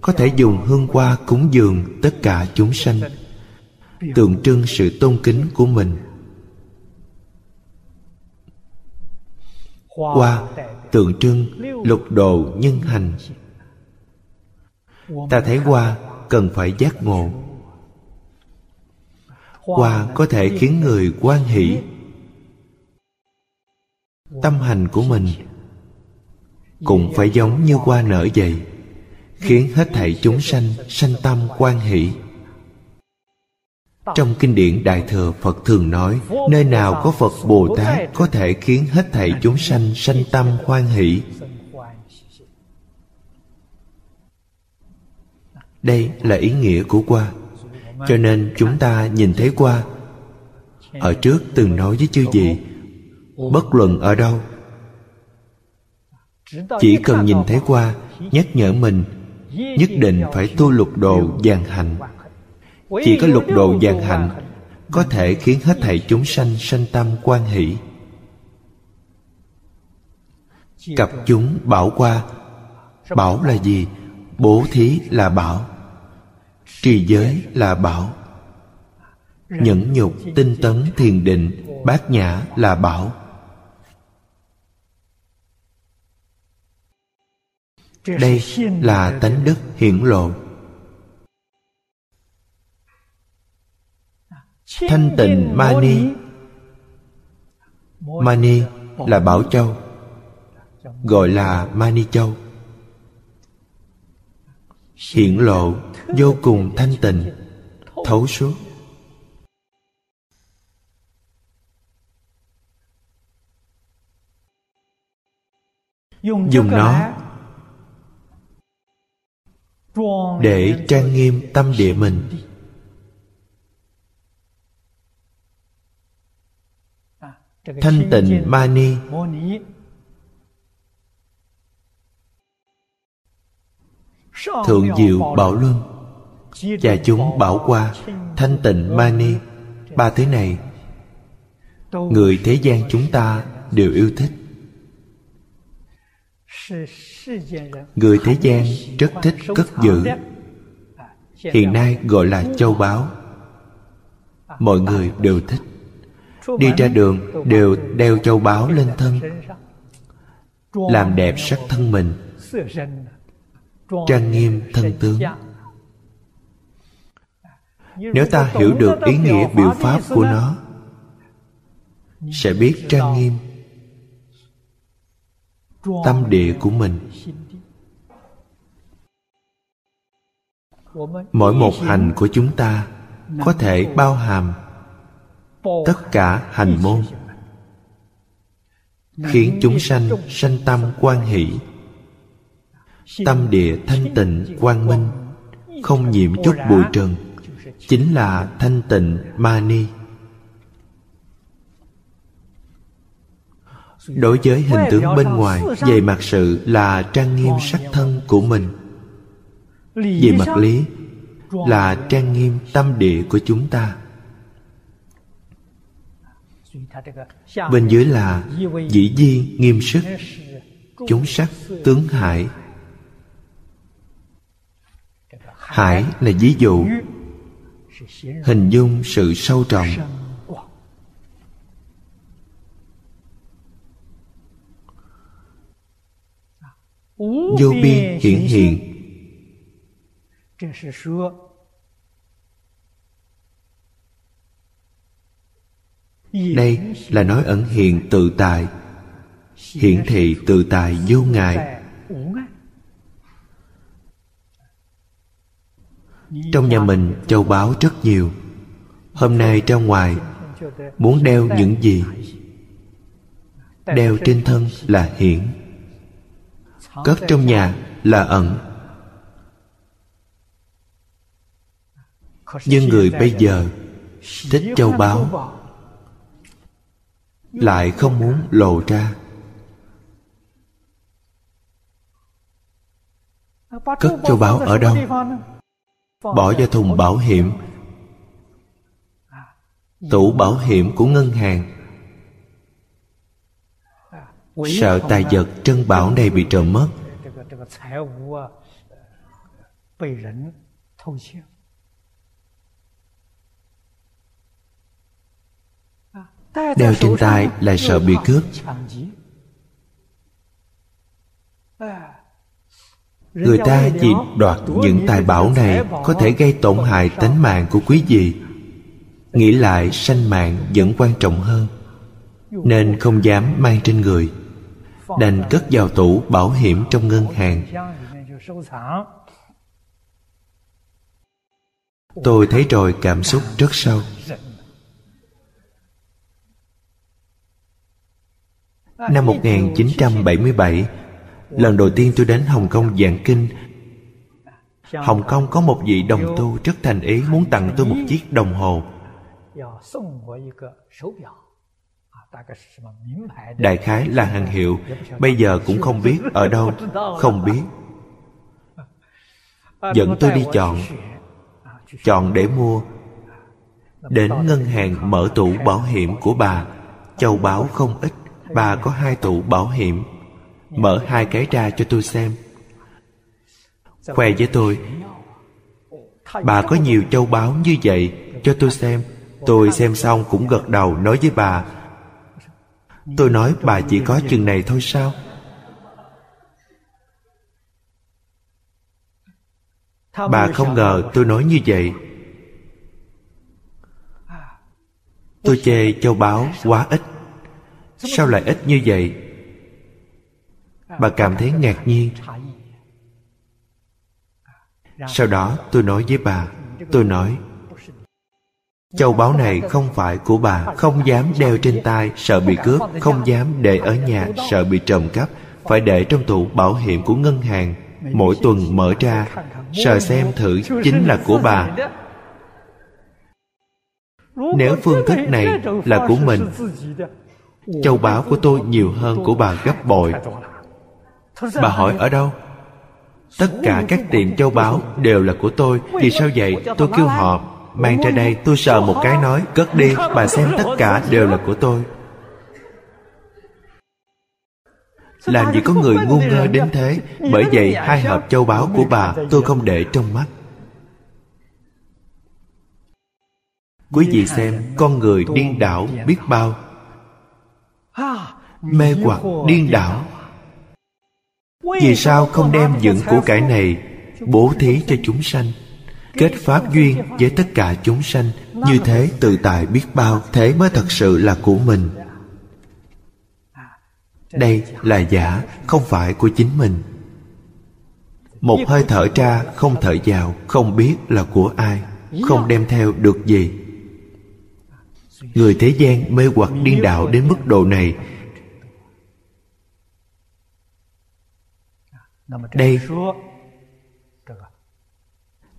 Có thể dùng hương hoa cúng dường tất cả chúng sanh. Tượng trưng sự tôn kính của mình. Hoa tượng trưng lục đồ nhân hành ta thấy hoa cần phải giác ngộ. Hoa có thể khiến người quan hỷ. Tâm hành của mình cũng phải giống như hoa nở vậy khiến hết thảy chúng sanh sanh tâm quan hỷ. Trong kinh điển đại thừa, phật thường nói, nơi nào có phật bồ tát có thể khiến hết thảy chúng sanh sanh tâm hoan hỷ? Đây là ý nghĩa của qua. Cho nên chúng ta nhìn thấy qua. Ở trước từng nói với chư gì bất luận ở đâu, chỉ cần nhìn thấy qua, nhắc nhở mình, nhất định phải tu lục đồ vàng hạnh chỉ có lục đồ vàng hạnh có thể khiến hết thảy chúng sanh sanh tâm quan hỷ. Cặp chúng bảo qua. Bảo là gì? Bố thí là bảo trì giới là bảo. Nhẫn nhục tinh tấn thiền định, bát nhã là bảo. Đây là tánh đức hiển lộ. Thanh tịnh mani. Mani là bảo châu, gọi là mani châu hiển lộ vô cùng thanh tịnh. Thấu suốt. Dùng nó để trang nghiêm tâm địa mình. Thanh tịnh mani thượng diệu bảo luân. Và chúng bảo qua, thanh tịnh mani ba thứ này. Người thế gian chúng ta đều yêu thích. Người thế gian rất thích cất giữ. Hiện nay gọi là châu báu. Mọi người đều thích. Đi ra đường đều đeo châu báu lên thân. Làm đẹp sắc thân mình trang nghiêm thân tướng. Nếu ta hiểu được ý nghĩa biểu pháp của nó, sẽ biết trang nghiêm tâm địa của mình. Mỗi một hành của chúng ta có thể bao hàm tất cả hành môn, khiến chúng sanh sanh tâm quan hỷ tâm địa thanh tịnh, quang minh, không nhiễm chút bụi trần, chính là thanh tịnh ma ni đối với hình tướng bên ngoài, về mặt sự là trang nghiêm sắc thân của mình. Về mặt lý, là trang nghiêm tâm địa của chúng ta. Bên dưới là dĩ di nghiêm sức, chúng sắc, tướng hải hải là ví dụ. Hình dung sự sâu trọng vô biên hiển hiện. Đây là nói ẩn hiện tự tại. Hiển thị tự tại vô ngại. Trong nhà mình, châu báu rất nhiều. Hôm nay ra ngoài, muốn đeo những gì? Đeo trên thân là hiển. Cất trong nhà là ẩn. Nhưng người bây giờ thích châu báu, lại không muốn lộ ra. Cất châu báu ở đâu? Bỏ vào thùng bảo hiểm. Tủ bảo hiểm của ngân hàng. Sợ tài vật trân bảo này bị trộm mất. Đeo trên tay là sợ bị cướp người ta chỉ đoạt những tài bảo này có thể gây tổn hại tính mạng của quý vị. Nghĩ lại sanh mạng vẫn quan trọng hơn nên không dám mang trên người. đành cất vào tủ bảo hiểm trong ngân hàng. tôi thấy rồi cảm xúc rất sâu. Năm 1977 Lần đầu tiên tôi đến Hồng Kông giảng kinh. Hồng Kông có một vị đồng tu rất thành ý muốn tặng tôi một chiếc đồng hồ. Đại khái là hàng hiệu. Bây giờ cũng không biết ở đâu. Không biết. Dẫn tôi đi chọn. Chọn để mua. Đến ngân hàng mở tủ bảo hiểm của bà. Châu báu không ít. Bà có hai tủ bảo hiểm. Mở hai cái ra cho tôi xem. Khoe với tôi, Bà có nhiều châu báu như vậy Cho tôi xem. Tôi xem xong cũng gật đầu nói với bà, Tôi nói bà chỉ có chừng này thôi sao? Bà không ngờ tôi nói như vậy. Tôi chê châu báu quá ít. Sao lại ít như vậy? Bà cảm thấy ngạc nhiên. Sau đó tôi nói với bà, Tôi nói, Châu báu này không phải của bà, Không dám đeo trên tay, Sợ bị cướp, Không dám để ở nhà, Sợ bị trộm cắp, Phải để trong tủ bảo hiểm của ngân hàng, Mỗi tuần mở ra, Sờ xem thử chính là của bà. Nếu phương thức này là của mình, Châu báu của tôi nhiều hơn của bà gấp bội. Bà hỏi ở đâu? Tất cả các tiệm châu báu đều là của tôi. Vì sao vậy? tôi kêu họ Mang ra đây tôi sờ một cái nói. Cất đi bà xem tất cả đều là của tôi. Làm gì có người ngu ngơ đến thế? Bởi vậy hai hộp châu báu của bà Tôi không để trong mắt. Quý vị xem Con người điên đảo biết bao. Mê hoặc điên đảo vì sao không đem những của cải này Bố thí cho chúng sanh, kết pháp duyên với tất cả chúng sanh như thế tự tại biết bao, thế mới thật sự là của mình? Đây là giả, không phải của chính mình. Một hơi thở ra, không thở vào, không biết là của ai, không đem theo được gì. Người thế gian mê hoặc điên đạo đến mức độ này đây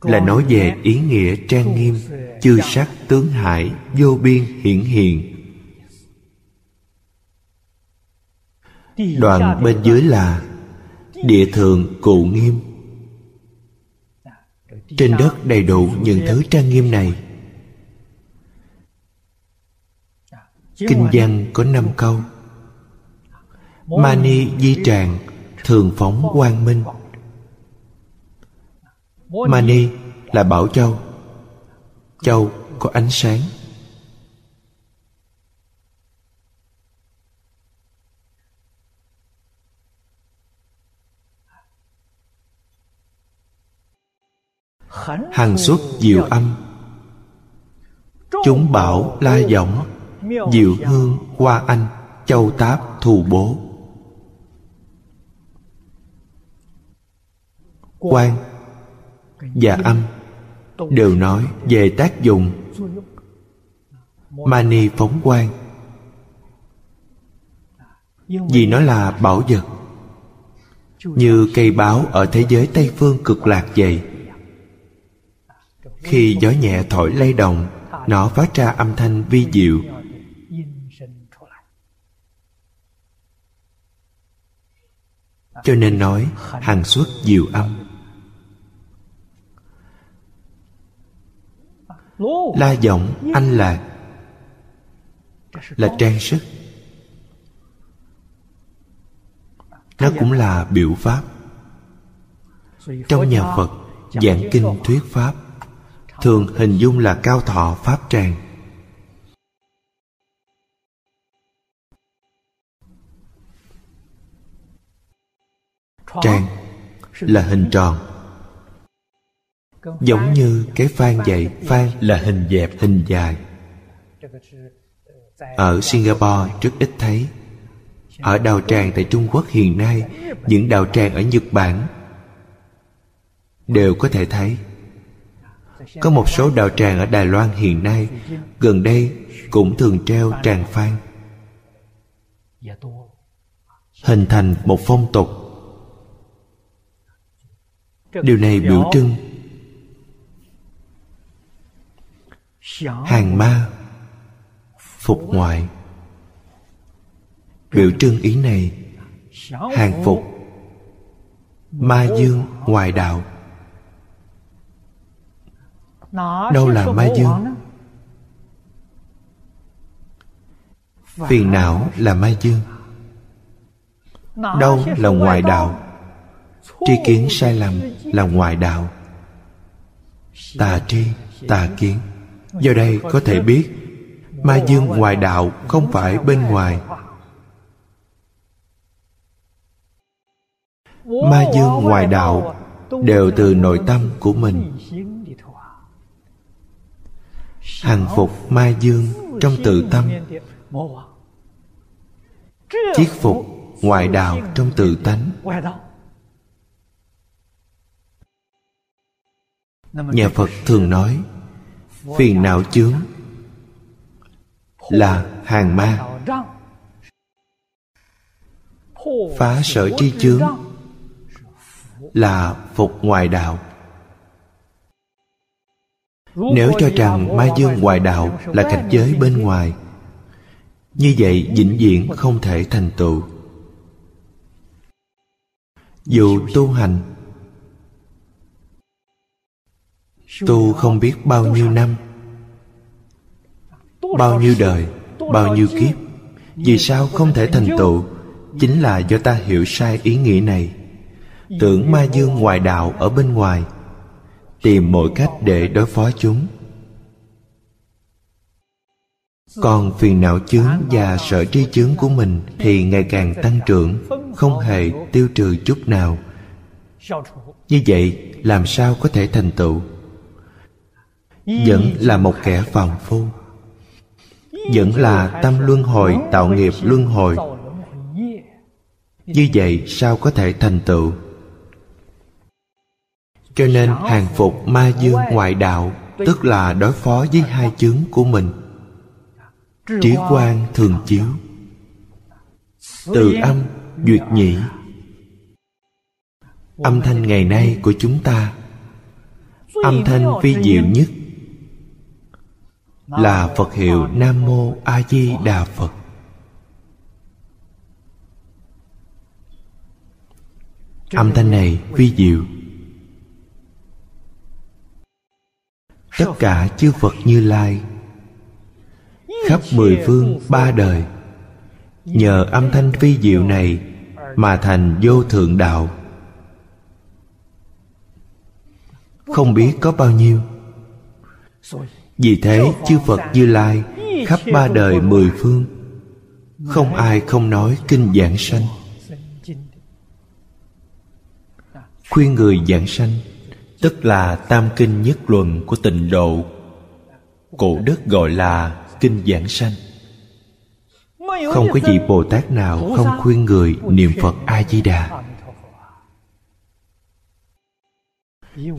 là nói về ý nghĩa trang nghiêm chư sắc tướng hải vô biên hiển hiện. Đoạn bên dưới là địa thượng cụ nghiêm. Trên đất đầy đủ những thứ trang nghiêm này. Kinh văn có năm câu. Mani di tràng thường phóng quang minh. Mani là bảo châu. Châu có ánh sáng. Hằng xuất diệu âm. Chúng bảo la giọng, diệu hương hoa anh, châu táp thù bố. Quan và âm đều nói về tác dụng mani phóng quang. Vì nó là bảo vật như cây báo ở thế giới tây phương cực lạc vậy. Khi gió nhẹ thổi lay động nó phát ra âm thanh vi diệu. Cho nên nói hàng xuất diệu âm la giọng anh lạc là trang sức. Nó cũng là biểu pháp. Trong nhà phật, giảng kinh thuyết pháp, thường hình dung là cao thọ pháp tràng. Tràng là hình tròn giống như cái phan vậy phan là hình dẹp, hình dài. Ở singapore, rất ít thấy. Ở đào tràng tại trung quốc hiện nay, những đào tràng ở nhật bản đều có thể thấy. Có một số đào tràng ở đài loan hiện nay, gần đây cũng thường treo tràng phan hình thành một phong tục. Điều này biểu trưng hàng ma phục ngoại. Biểu trưng ý này hàng phục ma dương ngoài đạo. Đâu là ma dương? phiền não là ma dương. Đâu là ngoại đạo? Tri kiến sai lầm là ngoại đạo. Tà tri tà kiến do đây có thể biết, ma dương ngoài đạo không phải bên ngoài. Ma dương ngoài đạo đều từ nội tâm của mình. Hàng phục ma dương trong tự tâm. Chiết phục ngoại đạo trong tự tánh. Nhà phật thường nói phiền não chướng? Là hàng ma. Phá sở tri chướng. Là phục ngoại đạo. Nếu cho rằng ma dương ngoại đạo là cảnh giới bên ngoài, như vậy vĩnh viễn không thể thành tựu. Dù tu hành tu không biết bao nhiêu năm, bao nhiêu đời, bao nhiêu kiếp. Vì sao không thể thành tựu? Chính là do ta hiểu sai ý nghĩa này. Tưởng ma dương ngoại đạo ở bên ngoài, tìm mọi cách để đối phó chúng. Còn phiền não chướng và sợ tri chướng của mình thì ngày càng tăng trưởng, không hề tiêu trừ chút nào. Như vậy, làm sao có thể thành tựu? Vẫn là một kẻ phàm phu. Vẫn là tâm luân hồi, tạo nghiệp luân hồi. Như vậy sao có thể thành tựu? Cho nên hàng phục ma dương ngoại đạo, tức là đối phó với hai chướng của mình. Trí quan thường chiếu. Từ âm, duyệt nhĩ. Âm thanh ngày nay của chúng ta. Âm thanh vi diệu nhất là phật hiệu nam mô a di đà phật. Âm thanh này vi diệu. Tất cả chư phật như lai, khắp mười phương ba đời, nhờ âm thanh vi diệu này mà thành vô thượng đạo. Không biết có bao nhiêu vì thế chư phật như lai khắp ba đời mười phương không ai không nói kinh giảng sanh. Khuyên người giảng sanh tức là tam kinh nhất luận của tịnh độ cổ đức gọi là kinh giảng sanh. Không có vị bồ tát nào không khuyên người niệm phật a di đà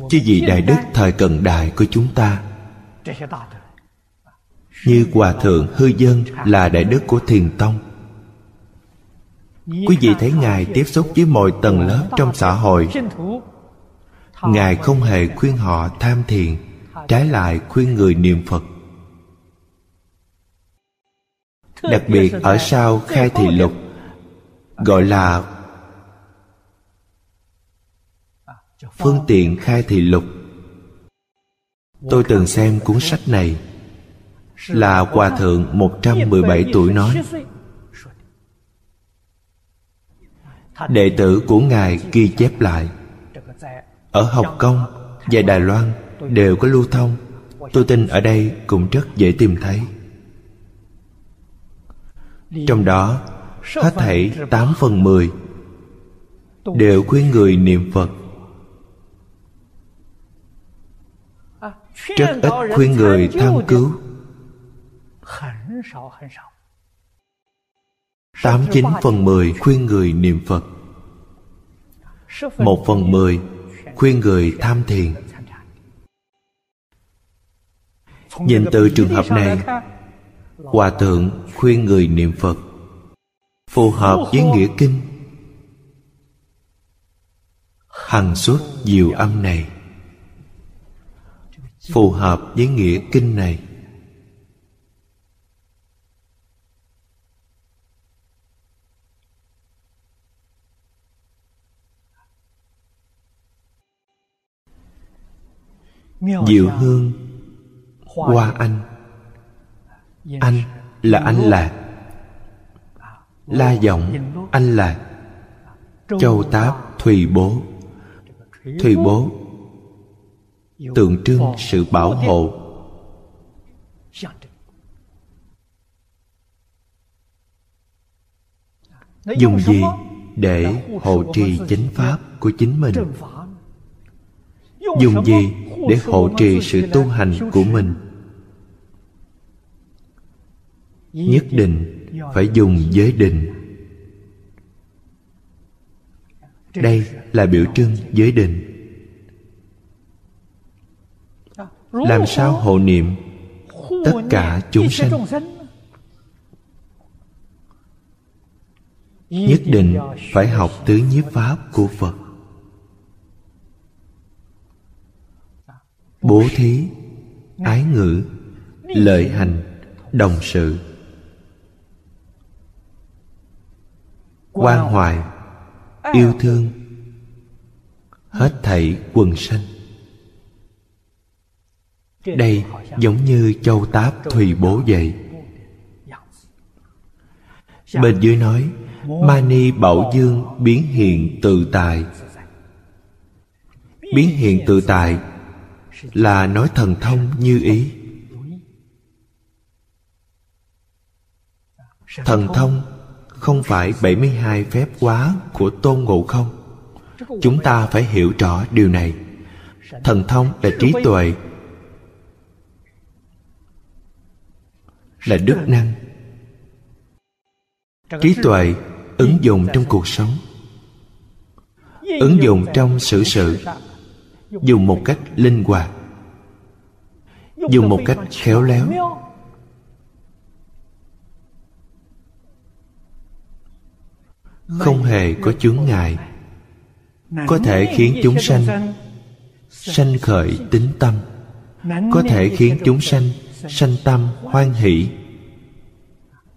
chứ vị đại đức thời cận đại của chúng ta như hòa thượng hư dân là đại đức của thiền tông. Quý vị thấy ngài tiếp xúc với mọi tầng lớp trong xã hội. Ngài không hề khuyên họ tham thiền, trái lại khuyên người niệm phật. Đặc biệt ở sau khai thị lục, gọi là phương tiện khai thị lục tôi từng xem cuốn sách này. Là hòa thượng 117 tuổi nói, đệ tử của ngài ghi chép lại. Ở hồng kông và đài loan đều có lưu thông. Tôi tin ở đây cũng rất dễ tìm thấy. Trong đó, hết thảy 8 phần 10 đều khuyên người niệm Phật rất ít khuyên người tham cứu. Tám chín phần mười khuyên người niệm Phật. Một phần mười khuyên người tham thiền. Nhìn từ trường hợp này, Hòa thượng khuyên người niệm Phật. Phù hợp với nghĩa kinh. Hằng suốt diệu âm này. Phù hợp với nghĩa kinh này. Diệu hương, Hoa anh. Anh là anh lạc. La giọng anh lạc. Châu táp thùy bố. Thùy bố Tượng trưng sự bảo hộ. Dùng gì để hộ trì chánh pháp của chính mình? Dùng gì để hộ trì sự tu hành của mình? Nhất định phải dùng giới định. đây là biểu trưng giới định làm sao hộ niệm tất cả chúng sanh? nhất định phải học tứ nhiếp pháp của phật. Bố thí ái ngữ lợi hành đồng sự. Quan hoài yêu thương hết thảy quần sanh đây giống như châu táp thùy bố vậy bên dưới nói, mani bảo dương biến hiện tự tại biến hiện tự tại là nói thần thông như ý thần thông không phải 72 phép quá của Tôn Ngộ Không. Chúng ta phải hiểu rõ điều này. Thần thông là trí tuệ. Là đức năng. Trí tuệ ứng dụng trong cuộc sống. Ứng dụng trong xử sự. Dùng một cách linh hoạt. Dùng một cách khéo léo. Không hề có chướng ngại. Có thể khiến chúng sanh sanh khởi tính tâm. Có thể khiến chúng sanh sanh tâm hoan hỷ.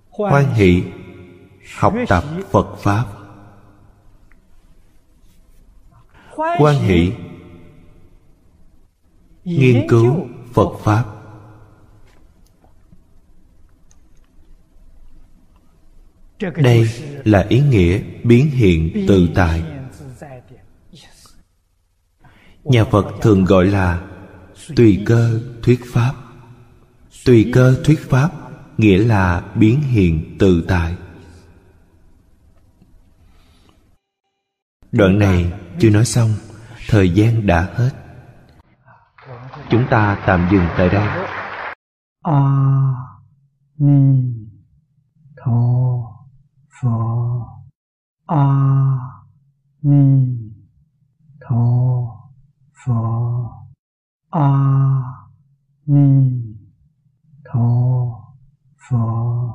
Hoan hỷ, học tập phật pháp. Hoan hỷ, nghiên cứu phật pháp. Đây là ý nghĩa biến hiện tự tại. Nhà phật thường gọi là tùy cơ thuyết pháp tùy cơ thuyết pháp nghĩa là biến hiện tự tại. Đoạn này chưa nói xong thời gian đã hết. Chúng ta tạm dừng tại đây. A ni tho pho a ni tho pho a à, ni 陀佛。